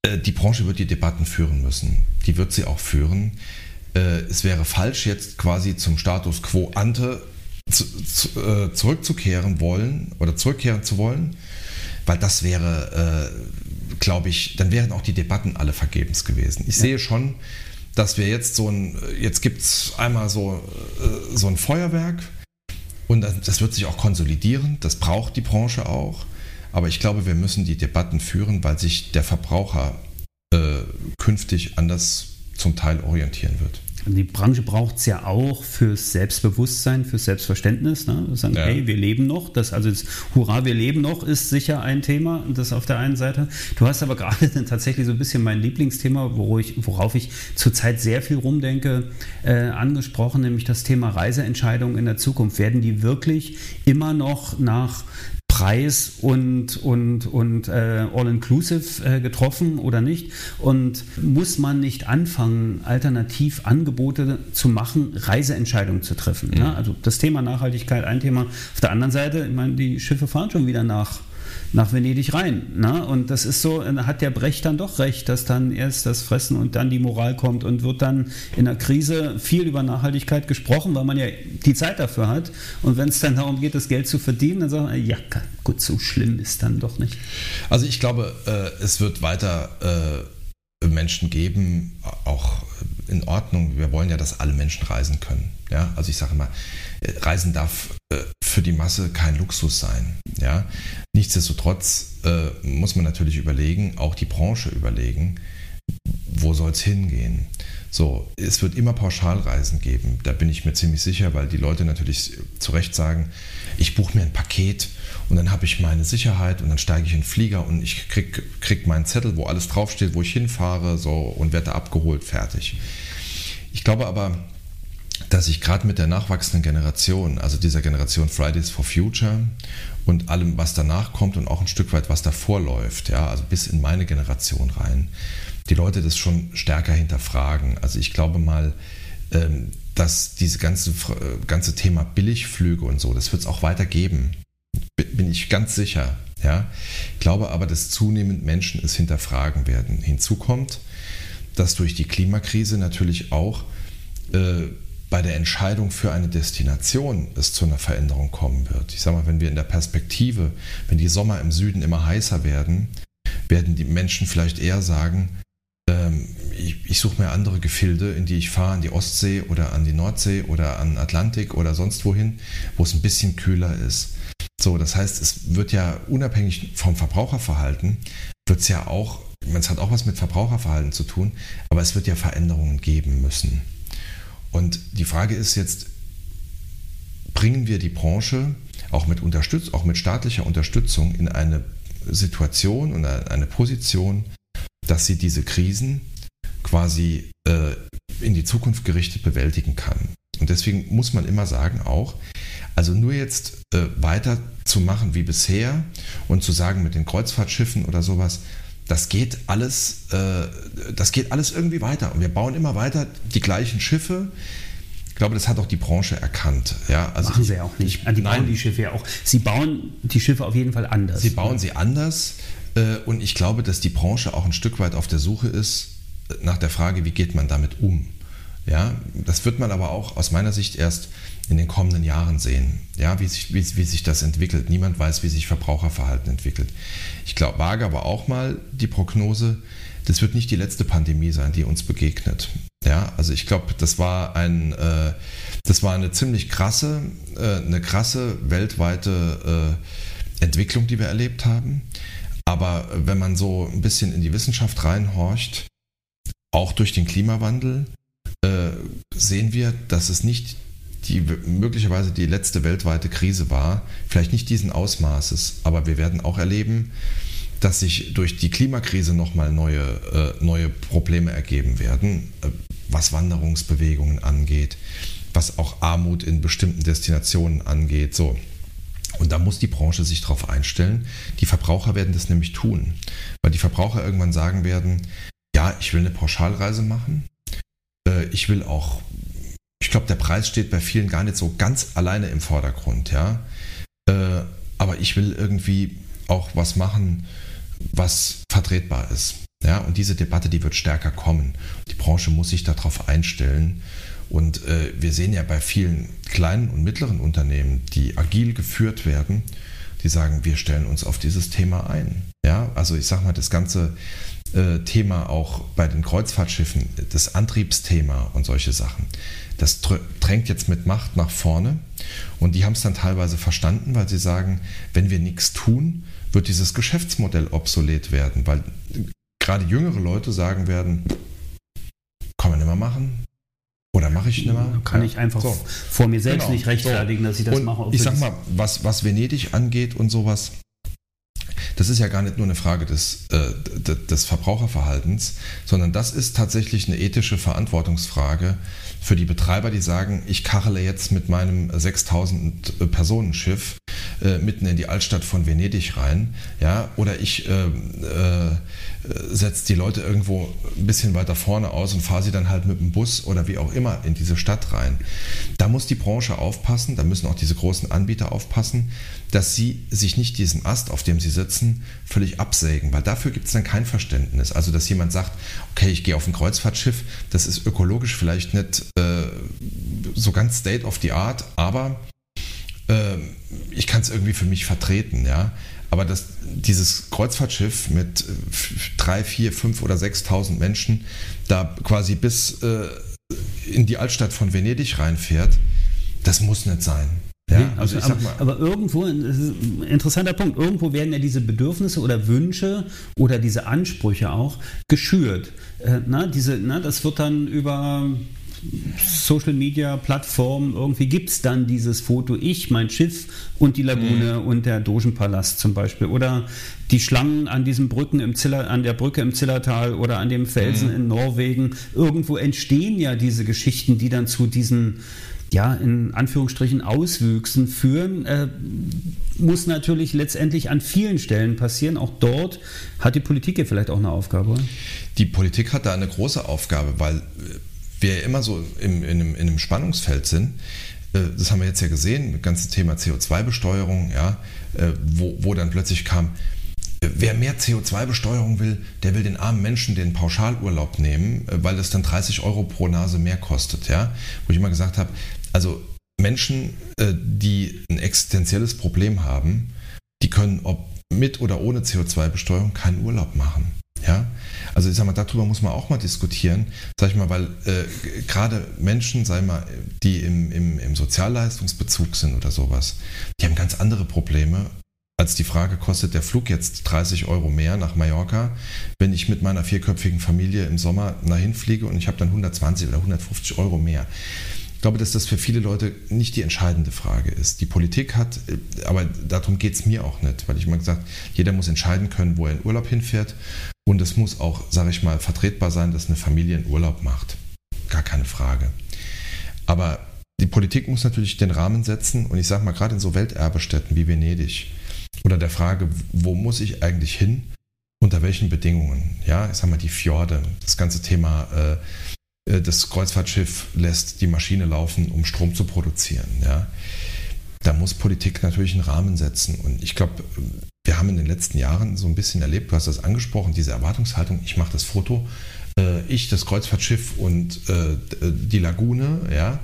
äh, die Branche wird die Debatten führen müssen. Die wird sie auch führen. Äh, es wäre falsch, jetzt quasi zum Status quo ante zu, zu, äh, zurückzukehren wollen oder zurückkehren zu wollen weil das wäre, äh, glaube ich, dann wären auch die Debatten alle vergebens gewesen. Ich ja. sehe schon, dass wir jetzt so ein, jetzt gibt es einmal so, äh, so ein Feuerwerk und das, das wird sich auch konsolidieren, das braucht die Branche auch. Aber ich glaube, wir müssen die Debatten führen, weil sich der Verbraucher äh, künftig anders zum Teil orientieren wird. die Branche braucht es ja auch fürs Selbstbewusstsein, fürs Selbstverständnis. Ne? Sagen, ja. hey, wir leben noch. Das, also das Hurra, wir leben noch ist sicher ein Thema. Das auf der einen Seite. Du hast aber gerade tatsächlich so ein bisschen mein Lieblingsthema, worauf ich, worauf ich zurzeit sehr viel rumdenke, äh, angesprochen, nämlich das Thema Reiseentscheidungen in der Zukunft. Werden die wirklich immer noch nach Preis und, und, und äh, All-Inclusive äh, getroffen oder nicht? Und muss man nicht anfangen, alternativ Angebote zu machen, Reiseentscheidungen zu treffen? Mhm. Ne? Also das Thema Nachhaltigkeit ein Thema. Auf der anderen Seite, ich meine, die Schiffe fahren schon wieder nach nach Venedig rein. Ne? Und das ist so, hat der Brecht dann doch recht, dass dann erst das Fressen und dann die Moral kommt und wird dann in der Krise viel über Nachhaltigkeit gesprochen, weil man ja die Zeit dafür hat. Und wenn es dann darum geht, das Geld zu verdienen, dann sagt man, ja, gut, so schlimm ist dann doch nicht. Also ich glaube, äh, es wird weiter äh, Menschen geben, auch in Ordnung. Wir wollen ja, dass alle Menschen reisen können. Ja, also ich sage mal, äh, Reisen darf äh, für die Masse kein Luxus sein. Ja? Nichtsdestotrotz äh, muss man natürlich überlegen, auch die Branche überlegen, wo soll es hingehen. So, es wird immer Pauschalreisen geben, da bin ich mir ziemlich sicher, weil die Leute natürlich zu Recht sagen, ich buche mir ein Paket und dann habe ich meine Sicherheit und dann steige ich in den Flieger und ich kriege krieg meinen Zettel, wo alles draufsteht, wo ich hinfahre so, und werde abgeholt, fertig. Ich glaube aber, dass ich gerade mit der nachwachsenden Generation, also dieser Generation Fridays for Future und allem, was danach kommt und auch ein Stück weit, was davor läuft, ja, also bis in meine Generation rein, die Leute das schon stärker hinterfragen. Also ich glaube mal, ähm, dass dieses ganze, äh, ganze Thema Billigflüge und so, das wird es auch weitergeben. Bin ich ganz sicher. Ja? Ich glaube aber, dass zunehmend Menschen es hinterfragen werden. Hinzu kommt, dass durch die Klimakrise natürlich auch äh, bei der Entscheidung für eine Destination es zu einer Veränderung kommen wird. Ich sage mal, wenn wir in der Perspektive, wenn die Sommer im Süden immer heißer werden, werden die Menschen vielleicht eher sagen, ähm, ich, ich suche mir andere Gefilde, in die ich fahre, an die Ostsee oder an die Nordsee oder an Atlantik oder sonst wohin, wo es ein bisschen kühler ist. So, das heißt, es wird ja unabhängig vom Verbraucherverhalten, wird es ja auch, es hat auch was mit Verbraucherverhalten zu tun, aber es wird ja Veränderungen geben müssen. Und die Frage ist jetzt, bringen wir die Branche auch mit, Unterstütz auch mit staatlicher Unterstützung in eine Situation und eine Position, dass sie diese Krisen quasi äh, in die Zukunft gerichtet bewältigen kann. Und deswegen muss man immer sagen auch, also nur jetzt äh, weiter wie bisher und zu sagen mit den Kreuzfahrtschiffen oder sowas, das geht alles, äh, das geht alles irgendwie weiter. Und wir bauen immer weiter die gleichen Schiffe. Ich glaube, das hat auch die Branche erkannt. Ja, also Machen sie ja auch nicht. Ich, die bauen die Schiffe ja auch. Sie bauen die Schiffe auf jeden Fall anders. Sie bauen sie anders. Äh, und ich glaube, dass die Branche auch ein Stück weit auf der Suche ist nach der Frage, wie geht man damit um. Ja, das wird man aber auch aus meiner Sicht erst in den kommenden Jahren sehen, ja, wie, sich, wie, wie sich das entwickelt. Niemand weiß, wie sich Verbraucherverhalten entwickelt. Ich glaube, wage aber auch mal die Prognose, das wird nicht die letzte Pandemie sein, die uns begegnet. Ja, also ich glaube, das war ein, äh, das war eine ziemlich krasse, äh, eine krasse weltweite äh, Entwicklung, die wir erlebt haben. Aber wenn man so ein bisschen in die Wissenschaft reinhorcht, auch durch den Klimawandel, äh, sehen wir, dass es nicht die möglicherweise die letzte weltweite Krise war, vielleicht nicht diesen Ausmaßes, aber wir werden auch erleben, dass sich durch die Klimakrise nochmal neue, äh, neue Probleme ergeben werden, äh, was Wanderungsbewegungen angeht, was auch Armut in bestimmten Destinationen angeht. So. Und da muss die Branche sich darauf einstellen. Die Verbraucher werden das nämlich tun, weil die Verbraucher irgendwann sagen werden, ja, ich will eine Pauschalreise machen, äh, ich will auch ich glaube, der Preis steht bei vielen gar nicht so ganz alleine im Vordergrund, ja. Äh, aber ich will irgendwie auch was machen, was vertretbar ist. Ja, und diese Debatte, die wird stärker kommen. Die Branche muss sich darauf einstellen. Und äh, wir sehen ja bei vielen kleinen und mittleren Unternehmen, die agil geführt werden, die sagen, wir stellen uns auf dieses Thema ein. Ja, also ich sage mal, das ganze Thema auch bei den Kreuzfahrtschiffen, das Antriebsthema und solche Sachen das drängt jetzt mit Macht nach vorne. Und die haben es dann teilweise verstanden, weil sie sagen, wenn wir nichts tun, wird dieses Geschäftsmodell obsolet werden, weil gerade jüngere Leute sagen werden, kann man immer machen. Oder mache ich nicht mehr? Kann ja. ich einfach so. vor mir selbst genau. nicht rechtfertigen, dass ich das und mache. Ich sag mal, was, was Venedig angeht und sowas, das ist ja gar nicht nur eine Frage des, äh, des Verbraucherverhaltens, sondern das ist tatsächlich eine ethische Verantwortungsfrage für die Betreiber, die sagen, ich kachele jetzt mit meinem 6000 äh, Personenschiff äh, mitten in die Altstadt von Venedig rein, ja, oder ich äh, äh, setze die Leute irgendwo ein bisschen weiter vorne aus und fahre sie dann halt mit dem Bus oder wie auch immer in diese Stadt rein. Da muss die Branche aufpassen, da müssen auch diese großen Anbieter aufpassen, dass sie sich nicht diesen Ast, auf dem sie sitzen, völlig absägen, weil dafür gibt es dann kein Verständnis. Also, dass jemand sagt, okay, ich gehe auf ein Kreuzfahrtschiff, das ist ökologisch vielleicht nicht so ganz state of the art, aber äh, ich kann es irgendwie für mich vertreten, ja. Aber das, dieses Kreuzfahrtschiff mit drei, vier, fünf oder 6.000 Menschen da quasi bis äh, in die Altstadt von Venedig reinfährt, das muss nicht sein. Ja, also ich sag mal. Aber, irgendwo, ein interessanter Punkt, irgendwo werden ja diese Bedürfnisse oder Wünsche oder diese Ansprüche auch geschürt. Äh, na, diese, na, das wird dann über Social Media Plattformen irgendwie gibt es dann dieses Foto, ich, mein Schiff und die Lagune mhm. und der Dogenpalast zum Beispiel. Oder die Schlangen an diesen Brücken im Ziller, an der Brücke im Zillertal oder an dem Felsen mhm. in Norwegen. Irgendwo entstehen ja diese Geschichten, die dann zu diesen ja, in Anführungsstrichen Auswüchsen führen, äh, muss natürlich letztendlich an vielen Stellen passieren. Auch dort hat die Politik ja vielleicht auch eine Aufgabe. Die Politik hat da eine große Aufgabe, weil wir immer so im, in, einem, in einem Spannungsfeld sind. Äh, das haben wir jetzt ja gesehen, das ganze Thema CO2-Besteuerung, ja, äh, wo, wo dann plötzlich kam, Wer mehr CO2-Besteuerung will, der will den armen Menschen den Pauschalurlaub nehmen, äh, weil das dann 30 Euro pro Nase mehr kostet. Ja? Wo ich immer gesagt habe, also Menschen, die ein existenzielles Problem haben, die können ob mit oder ohne CO2-Besteuerung keinen Urlaub machen. Ja, also ich sag mal, darüber muss man auch mal diskutieren, sag ich mal, weil äh, gerade Menschen, sag ich mal, die im, im, im Sozialleistungsbezug sind oder sowas, die haben ganz andere Probleme als die Frage, kostet der Flug jetzt 30 Euro mehr nach Mallorca, wenn ich mit meiner vierköpfigen Familie im Sommer dahin fliege und ich habe dann 120 oder 150 Euro mehr. Ich glaube, dass das für viele Leute nicht die entscheidende Frage ist. Die Politik hat, äh, aber darum geht es mir auch nicht, weil ich immer gesagt jeder muss entscheiden können, wo er in Urlaub hinfährt. Und es muss auch, sage ich mal, vertretbar sein, dass eine Familie in Urlaub macht. Gar keine Frage. Aber die Politik muss natürlich den Rahmen setzen. Und ich sage mal, gerade in so Welterbestätten wie Venedig oder der Frage, wo muss ich eigentlich hin? Unter welchen Bedingungen? Ja, ich sage mal, die Fjorde, das ganze Thema äh, äh, das Kreuzfahrtschiff lässt die Maschine laufen, um Strom zu produzieren. Ja. Da muss Politik natürlich einen Rahmen setzen. Und ich glaube, wir haben in den letzten Jahren so ein bisschen erlebt, du hast das angesprochen, diese Erwartungshaltung, ich mache das Foto, äh, ich, das Kreuzfahrtschiff und äh, die Lagune, ja.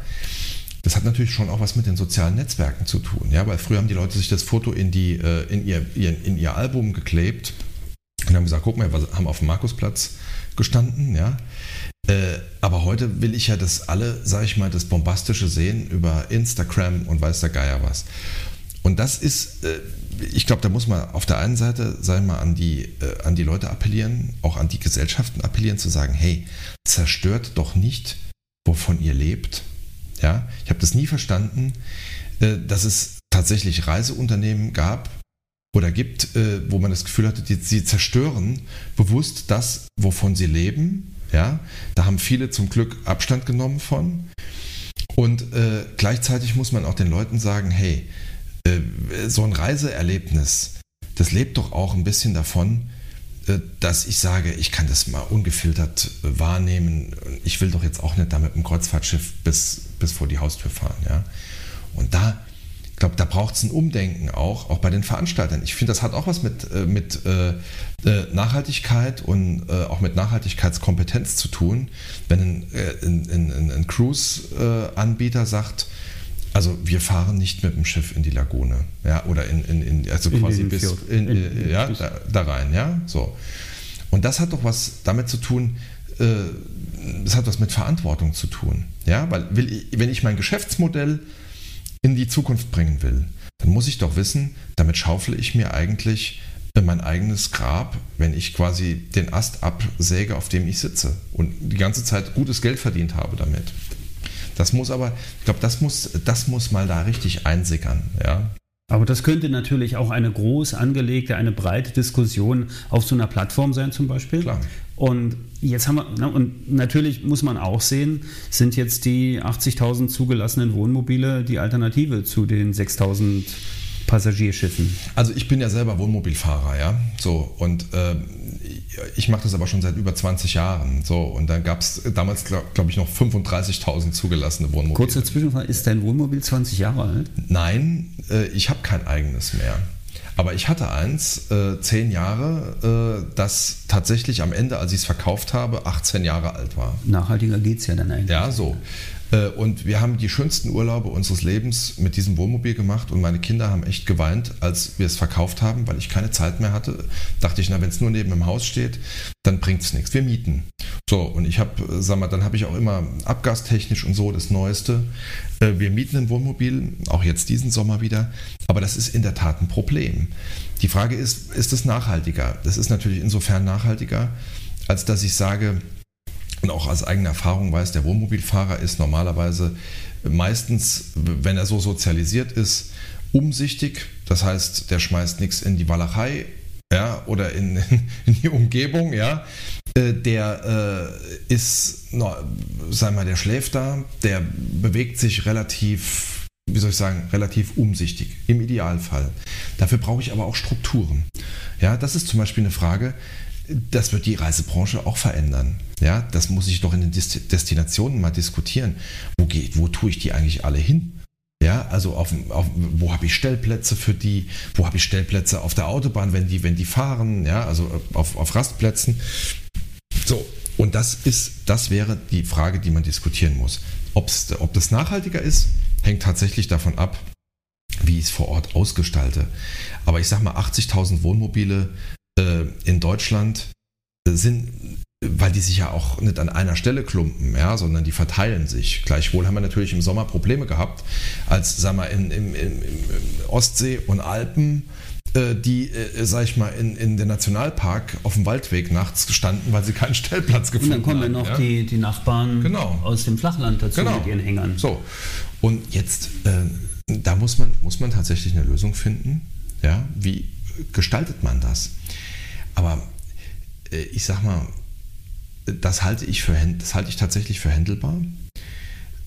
Das hat natürlich schon auch was mit den sozialen Netzwerken zu tun, ja, weil früher haben die Leute sich das Foto in, die, in, ihr, in ihr Album geklebt und haben gesagt, guck mal, wir haben auf dem Markusplatz gestanden, ja. Äh, aber heute will ich ja, dass alle, sag ich mal, das Bombastische sehen über Instagram und weiß der Geier was. Und das ist, äh, ich glaube, da muss man auf der einen Seite, ich mal, an die, äh, an die Leute appellieren, auch an die Gesellschaften appellieren, zu sagen, hey, zerstört doch nicht, wovon ihr lebt. Ja, ich habe das nie verstanden, dass es tatsächlich Reiseunternehmen gab oder gibt, wo man das Gefühl hatte, die, sie zerstören bewusst das, wovon sie leben ja, da haben viele zum Glück Abstand genommen von. Und äh, gleichzeitig muss man auch den Leuten sagen, hey, äh, so ein Reiseerlebnis, das lebt doch auch ein bisschen davon, äh, dass ich sage, ich kann das mal ungefiltert äh, wahrnehmen. Ich will doch jetzt auch nicht da mit dem Kreuzfahrtschiff bis, bis vor die Haustür fahren. Ja? Und da ich glaube, da braucht es ein Umdenken auch, auch bei den Veranstaltern. Ich finde, das hat auch was mit, äh, mit äh, äh, Nachhaltigkeit und äh, auch mit Nachhaltigkeitskompetenz zu tun. Wenn ein, äh, ein, ein, ein Cruise-Anbieter sagt, also wir fahren nicht mit dem Schiff in die Lagune, ja, oder in, in, in also quasi in bis in, in, ja, da, da, rein, ja, so. Und das hat doch was damit zu tun, das hat was mit Verantwortung zu tun, ja, weil ich, wenn ich mein Geschäftsmodell in die Zukunft bringen will, dann muss ich doch wissen, damit schaufel ich mir eigentlich mein eigenes Grab, wenn ich quasi den Ast absäge, auf dem ich sitze und die ganze Zeit gutes Geld verdient habe damit. Das muss aber, ich glaube, das muss, das muss mal da richtig einsickern. Ja? Aber das könnte natürlich auch eine groß angelegte, eine breite Diskussion auf so einer Plattform sein, zum Beispiel. Klar. Und jetzt haben wir, na, und natürlich muss man auch sehen, sind jetzt die 80.000 zugelassenen Wohnmobile die Alternative zu den 6.000 Passagierschiffen? Also ich bin ja selber Wohnmobilfahrer, ja. So, und äh, ich mache das aber schon seit über 20 Jahren. So, und dann gab es damals, glaube glaub ich, noch 35.000 zugelassene Wohnmobile. Kurze Zwischenfrage, ist dein Wohnmobil 20 Jahre alt? Nein, äh, ich habe kein eigenes mehr. Aber ich hatte eins, äh, zehn Jahre, äh, das tatsächlich am Ende, als ich es verkauft habe, 18 Jahre alt war. Nachhaltiger geht es ja dann eigentlich. Ja, so. Äh, und wir haben die schönsten Urlaube unseres Lebens mit diesem Wohnmobil gemacht und meine Kinder haben echt geweint, als wir es verkauft haben, weil ich keine Zeit mehr hatte. Dachte ich, na, wenn es nur neben dem Haus steht, dann bringt es nichts. Wir mieten. So, und ich habe, sag mal, dann habe ich auch immer abgastechnisch und so das Neueste. Äh, wir mieten ein Wohnmobil, auch jetzt diesen Sommer wieder, aber das ist in der Tat ein Problem. Die Frage ist, ist es nachhaltiger? Das ist natürlich insofern nachhaltiger, als dass ich sage, und auch aus eigener Erfahrung weiß, der Wohnmobilfahrer ist normalerweise meistens, wenn er so sozialisiert ist, umsichtig. Das heißt, der schmeißt nichts in die Walachei ja, oder in, in die Umgebung. Ja. Äh, der äh, ist, no, sag mal, der schläft da, der bewegt sich relativ, wie soll ich sagen, relativ umsichtig, im Idealfall. Dafür brauche ich aber auch Strukturen. Ja, das ist zum Beispiel eine Frage, das wird die Reisebranche auch verändern. Ja, das muss ich doch in den Destinationen mal diskutieren. Wo, geht, wo tue ich die eigentlich alle hin? Ja, also auf, auf, wo habe ich Stellplätze für die? Wo habe ich Stellplätze auf der Autobahn, wenn die, wenn die fahren? Ja, also auf, auf Rastplätzen. So, und das ist, das wäre die Frage, die man diskutieren muss. Ob's, ob das nachhaltiger ist, hängt tatsächlich davon ab, wie ich es vor Ort ausgestalte. Aber ich sage mal, 80.000 Wohnmobile äh, in Deutschland sind, weil die sich ja auch nicht an einer Stelle klumpen, ja, sondern die verteilen sich. Gleichwohl haben wir natürlich im Sommer Probleme gehabt, als, sag mal, in, in, in, Ostsee und Alpen äh, die, äh, sag ich mal, in, in der Nationalpark auf dem Waldweg nachts gestanden, weil sie keinen Stellplatz gefunden haben. Und dann kommen ja noch ja? die, die Nachbarn genau. aus dem Flachland dazu genau. mit ihren Hängern. So, und jetzt, äh, da muss man, muss man tatsächlich eine Lösung finden. Ja, wie gestaltet man das? Aber äh, ich sag mal, das halte ich, für, das halte ich tatsächlich für händelbar.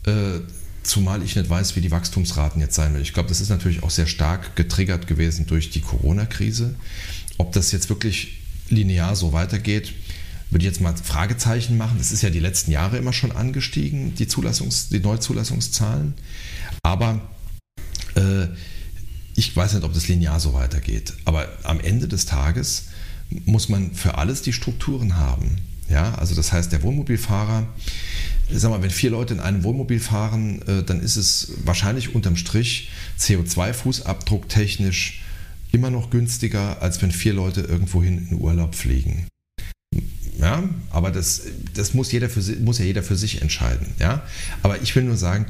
Äh, zumal ich nicht weiß, wie die Wachstumsraten jetzt sein werden. Ich glaube, das ist natürlich auch sehr stark getriggert gewesen durch die Corona-Krise. Ob das jetzt wirklich linear so weitergeht, würde ich jetzt mal Fragezeichen machen. Das ist ja die letzten Jahre immer schon angestiegen, die, Zulassungs-, die Neuzulassungszahlen. Aber äh, ich weiß nicht, ob das linear so weitergeht. Aber am Ende des Tages muss man für alles die Strukturen haben. Ja, also das heißt, der Wohnmobilfahrer, sag mal, wenn vier Leute in einem Wohnmobil fahren, äh, dann ist es wahrscheinlich unterm Strich CO2-Fußabdruck technisch immer noch günstiger, als wenn vier Leute irgendwohin in Urlaub fliegen. Ja, aber das, das muss, jeder für, muss ja jeder für sich entscheiden. Ja? Aber ich will nur sagen,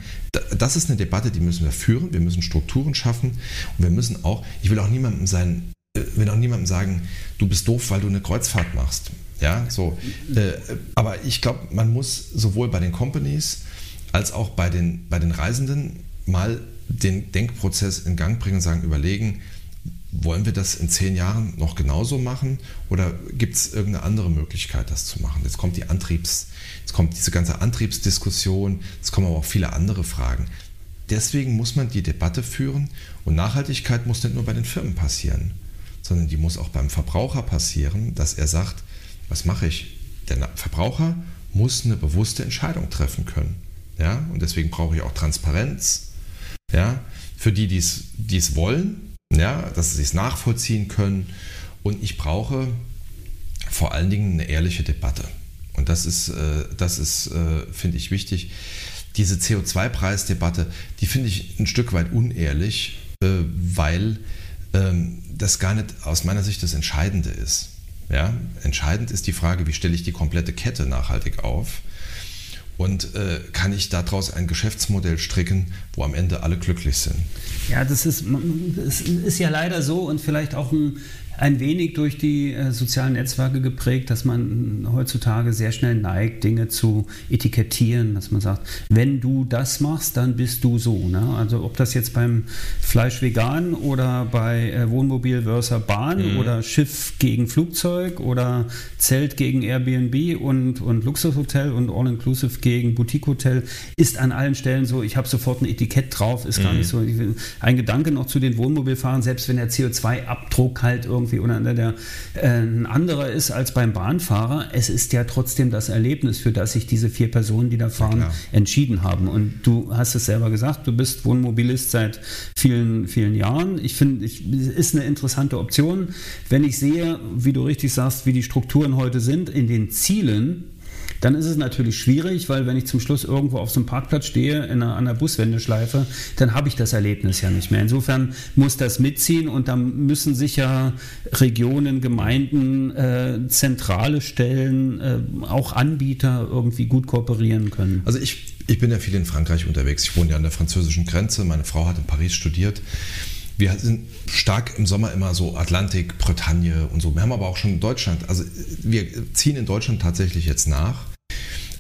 das ist eine Debatte, die müssen wir führen. Wir müssen Strukturen schaffen und wir müssen auch, ich will auch niemandem sein, will auch niemandem sagen, du bist doof, weil du eine Kreuzfahrt machst. Ja, so. Äh, aber ich glaube, man muss sowohl bei den Companies als auch bei den, bei den Reisenden mal den Denkprozess in Gang bringen und sagen, überlegen, wollen wir das in zehn Jahren noch genauso machen oder gibt es irgendeine andere Möglichkeit, das zu machen? Jetzt kommt die Antriebs, jetzt kommt diese ganze Antriebsdiskussion, es kommen aber auch viele andere Fragen. Deswegen muss man die Debatte führen und Nachhaltigkeit muss nicht nur bei den Firmen passieren sondern die muss auch beim Verbraucher passieren, dass er sagt, was mache ich? Der Verbraucher muss eine bewusste Entscheidung treffen können. Ja? Und deswegen brauche ich auch Transparenz ja? für die, die es wollen, ja? dass sie es nachvollziehen können. Und ich brauche vor allen Dingen eine ehrliche Debatte. Und das ist, äh, das ist äh, finde ich, wichtig. Diese CO2-Preisdebatte, die finde ich ein Stück weit unehrlich, äh, weil das gar nicht aus meiner Sicht das Entscheidende ist. Ja? Entscheidend ist die Frage, wie stelle ich die komplette Kette nachhaltig auf und äh, kann ich daraus ein Geschäftsmodell stricken, wo am Ende alle glücklich sind. Ja, das ist, das ist ja leider so und vielleicht auch ein ein wenig durch die äh, sozialen Netzwerke geprägt, dass man heutzutage sehr schnell neigt, Dinge zu etikettieren, dass man sagt, wenn du das machst, dann bist du so. Ne? Also ob das jetzt beim Fleisch vegan oder bei äh, Wohnmobil versus Bahn mhm. oder Schiff gegen Flugzeug oder Zelt gegen Airbnb und, und Luxushotel und All-Inclusive gegen Boutique-Hotel ist an allen Stellen so, ich habe sofort ein Etikett drauf, ist gar mhm. nicht so. Ein Gedanke noch zu den Wohnmobilfahrern, selbst wenn der CO2-Abdruck halt irgendwie oder der äh, ein anderer ist als beim Bahnfahrer, es ist ja trotzdem das Erlebnis, für das sich diese vier Personen, die da fahren, ja, entschieden haben. Und du hast es selber gesagt, du bist Wohnmobilist seit vielen, vielen Jahren. Ich finde, es ist eine interessante Option. Wenn ich sehe, wie du richtig sagst, wie die Strukturen heute sind, in den Zielen, dann ist es natürlich schwierig, weil wenn ich zum Schluss irgendwo auf so einem Parkplatz stehe, in einer, an der Buswendeschleife, dann habe ich das Erlebnis ja nicht mehr. Insofern muss das mitziehen und dann müssen sicher Regionen, Gemeinden, äh, zentrale Stellen, äh, auch Anbieter irgendwie gut kooperieren können. Also ich, ich bin ja viel in Frankreich unterwegs. Ich wohne ja an der französischen Grenze. Meine Frau hat in Paris studiert. Wir sind stark im Sommer immer so Atlantik, Bretagne und so. Wir haben aber auch schon Deutschland, also wir ziehen in Deutschland tatsächlich jetzt nach.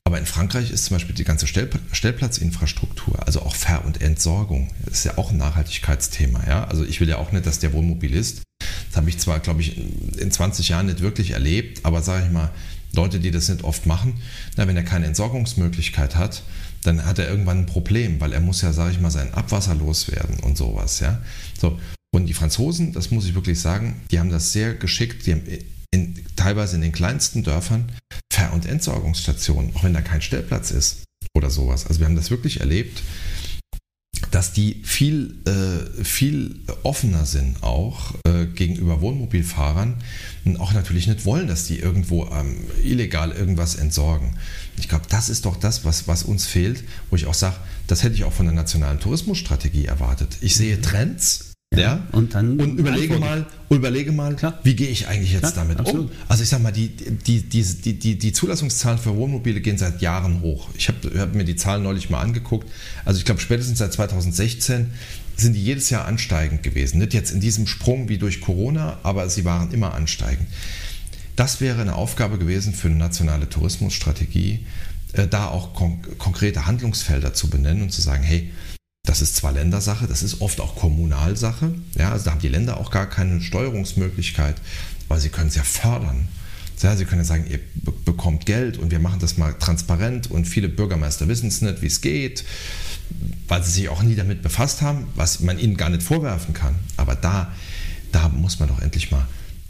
Aber in Frankreich ist zum Beispiel die ganze Stellplatzinfrastruktur, also auch Ver- und Entsorgung, ist ja auch ein Nachhaltigkeitsthema. Ja? Also ich will ja auch nicht, dass der Wohnmobilist, das habe ich zwar, glaube ich, in 20 Jahren nicht wirklich erlebt, aber sage ich mal, Leute, die das nicht oft machen, na, wenn er keine Entsorgungsmöglichkeit hat, dann hat er irgendwann ein Problem, weil er muss ja, sage ich mal, sein Abwasser loswerden und sowas. Ja? So. Und die Franzosen, das muss ich wirklich sagen, die haben das sehr geschickt, die haben in, teilweise in den kleinsten Dörfern Ver- und Entsorgungsstationen, auch wenn da kein Stellplatz ist oder sowas. Also wir haben das wirklich erlebt, dass die viel, äh, viel offener sind auch äh, gegenüber Wohnmobilfahrern und auch natürlich nicht wollen, dass die irgendwo ähm, illegal irgendwas entsorgen. Ich glaube, das ist doch das, was, was uns fehlt, wo ich auch sage, das hätte ich auch von der nationalen Tourismusstrategie erwartet. Ich sehe. Trends, ja, ja, und dann und überlege mal, überlege mal, Klar. wie gehe ich eigentlich jetzt Klar, damit absolut. um? Also ich sage mal, die, die, die, die, die Zulassungszahlen für Wohnmobile gehen seit Jahren hoch. Ich habe hab mir die Zahlen neulich mal angeguckt. Also ich glaube, spätestens seit 2016 sind die jedes Jahr ansteigend gewesen. Nicht jetzt in diesem Sprung wie durch Corona, aber sie waren immer ansteigend. Das wäre eine Aufgabe gewesen für eine nationale Tourismusstrategie, äh, da auch kon konkrete Handlungsfelder zu benennen und zu sagen, hey, das ist zwar Ländersache, das ist oft auch Kommunalsache. Ja, also da haben die Länder auch gar keine Steuerungsmöglichkeit, weil sie können es ja fördern. Ja, sie können ja sagen, ihr bekommt Geld und wir machen das mal transparent und viele Bürgermeister wissen es nicht, wie es geht, weil sie sich auch nie damit befasst haben, was man ihnen gar nicht vorwerfen kann. Aber da, da muss man doch endlich mal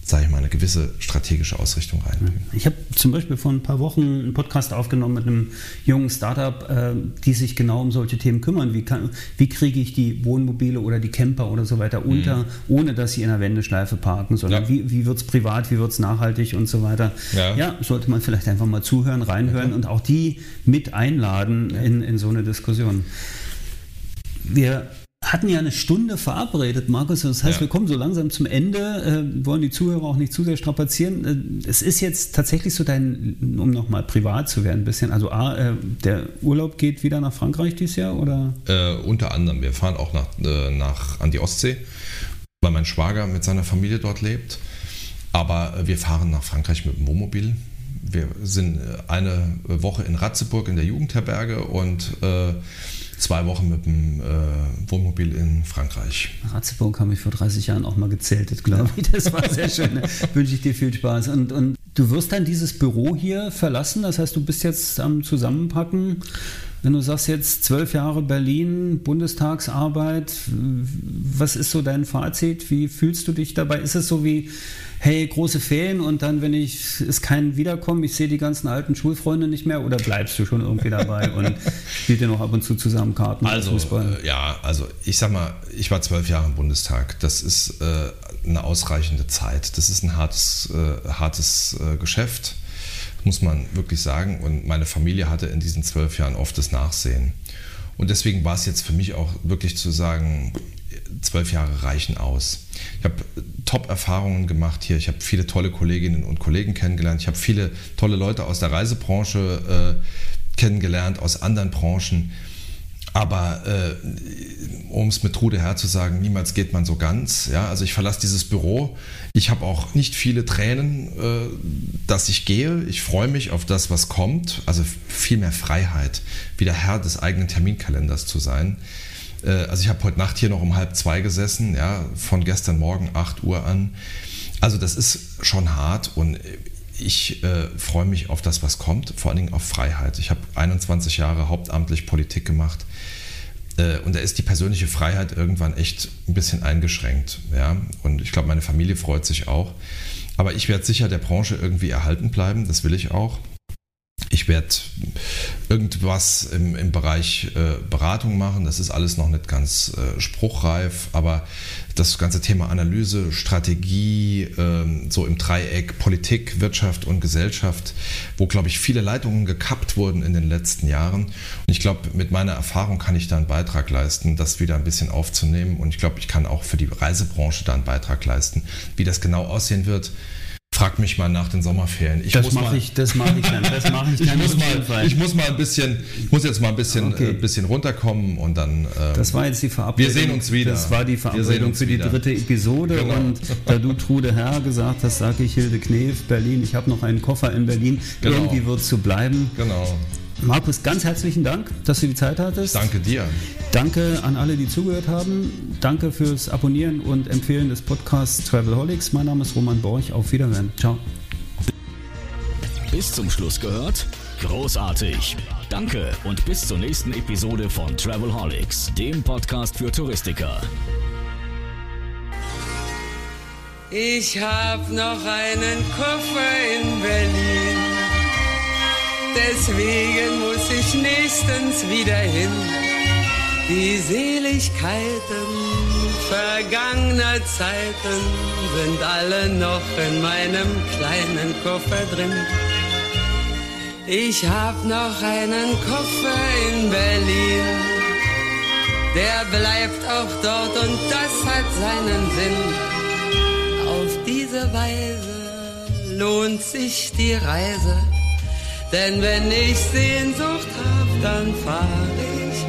sage ich mal, eine gewisse strategische Ausrichtung rein. Ich habe zum Beispiel vor ein paar Wochen einen Podcast aufgenommen mit einem jungen Startup, äh, die sich genau um solche Themen kümmern. Wie, kann, wie kriege ich die Wohnmobile oder die Camper oder so weiter unter, mhm. ohne dass sie in der Wendeschleife parken, sondern ja. wie, wie wird es privat, wie wird es nachhaltig und so weiter. Ja. ja. sollte man vielleicht einfach mal zuhören, reinhören ja, und auch die mit einladen in, in so eine Diskussion. Wir hatten ja eine Stunde verabredet, Markus. Das heißt, ja. wir kommen so langsam zum Ende, äh, wollen die Zuhörer auch nicht zu sehr strapazieren. Äh, es ist jetzt tatsächlich so dein, um nochmal privat zu werden, ein bisschen. Also, A, äh, der Urlaub geht wieder nach Frankreich dieses Jahr, oder? Äh, unter anderem. Wir fahren auch nach, äh, nach, an die Ostsee, weil mein Schwager mit seiner Familie dort lebt. Aber äh, wir fahren nach Frankreich mit dem Wohnmobil. Wir sind eine Woche in Ratzeburg in der Jugendherberge und zwei Wochen mit dem äh, Wohnmobil in Frankreich. Ratzeburg habe ich vor 30 Jahren auch mal gezählt, glaube ich. Das war sehr schön. Ne? Wünsche ich dir viel Spaß. Und, und du wirst dann dieses Büro hier verlassen, das heißt, du bist jetzt am Zusammenpacken. Wenn du sagst jetzt zwölf Jahre Berlin, Bundestagsarbeit, was ist so dein Fazit? Wie fühlst du dich dabei? Ist es so wie hey, große Ferien und dann, wenn ich, ist kein Wiederkommen, ich sehe die ganzen alten Schulfreunde nicht mehr oder bleibst du schon irgendwie dabei und spielt ihr noch ab und zu zusammen Karten? Also, äh, ja, also ich sag mal, ich war zwölf Jahre im Bundestag. Das ist äh, eine ausreichende Zeit. Das ist ein hartes, äh, hartes äh, Geschäft, muss man wirklich sagen. Und meine Familie hatte in diesen zwölf Jahren oft das Nachsehen. Und deswegen war es jetzt für mich auch wirklich zu sagen, zwölf Jahre reichen aus. Ich habe Top-Erfahrungen gemacht hier. Ich habe viele tolle Kolleginnen und Kollegen kennengelernt. Ich habe viele tolle Leute aus der Reisebranche äh, kennengelernt, aus anderen Branchen. Aber äh, um es mit Trude Herr zu sagen, niemals geht man so ganz. Ja, also ich verlasse dieses Büro. Ich habe auch nicht viele Tränen, äh, dass ich gehe. Ich freue mich auf das, was kommt. Also viel mehr Freiheit, wieder Herr des eigenen Terminkalenders zu sein. Äh, also ich habe heute Nacht hier noch um halb zwei gesessen, ja, von gestern Morgen 8 Uhr an. Also das ist schon hart und ich äh, freue mich auf das, was kommt, vor allen Dingen auf Freiheit. Ich habe 21 Jahre hauptamtlich Politik gemacht äh, und da ist die persönliche Freiheit irgendwann echt ein bisschen eingeschränkt. Ja? Und ich glaube, meine Familie freut sich auch. Aber ich werde sicher der Branche irgendwie erhalten bleiben, das will ich auch. Ich werde irgendwas im, im Bereich äh, Beratung machen. Das ist alles noch nicht ganz äh, spruchreif, aber das ganze Thema Analyse, Strategie, äh, so im Dreieck Politik, Wirtschaft und Gesellschaft, wo, glaube ich, viele Leitungen gekappt wurden in den letzten Jahren. Und ich glaube, mit meiner Erfahrung kann ich da einen Beitrag leisten, das wieder ein bisschen aufzunehmen. Und ich glaube, ich kann auch für die Reisebranche da einen Beitrag leisten. Wie das genau aussehen wird, Frag mich mal nach den Sommerferien. Ich das mache ich, das mache ich dann. Das mache ich dann. ich, muss mal, ich muss mal ein bisschen, ich muss jetzt mal ein bisschen, okay. äh, bisschen runterkommen und dann. Ähm, das war jetzt die Verabredung. Wir sehen uns wieder. Das war die Verabredung für die wieder. dritte Episode genau. und da du Trude Herr gesagt hast, sage ich Hilde Knef, Berlin. Ich habe noch einen Koffer in Berlin. Genau. Irgendwie wird es so bleiben. Genau. Markus, ganz herzlichen Dank, dass du die Zeit hattest. Danke dir. Danke an alle, die zugehört haben. Danke fürs Abonnieren und Empfehlen des Podcasts Travelholics. Mein Name ist Roman Borch. Auf Wiedersehen. Ciao. Bis zum Schluss gehört? Großartig. Danke und bis zur nächsten Episode von Travelholics, dem Podcast für Touristiker. Ich hab noch einen Koffer in Berlin deswegen muss ich nächstens wieder hin. Die Seligkeiten vergangener Zeiten sind alle noch in meinem kleinen Koffer drin. Ich hab noch einen Koffer in Berlin, der bleibt auch dort und das hat seinen Sinn. Auf diese Weise lohnt sich die Reise denn wenn ich Sehnsucht hab, dann fahr ich.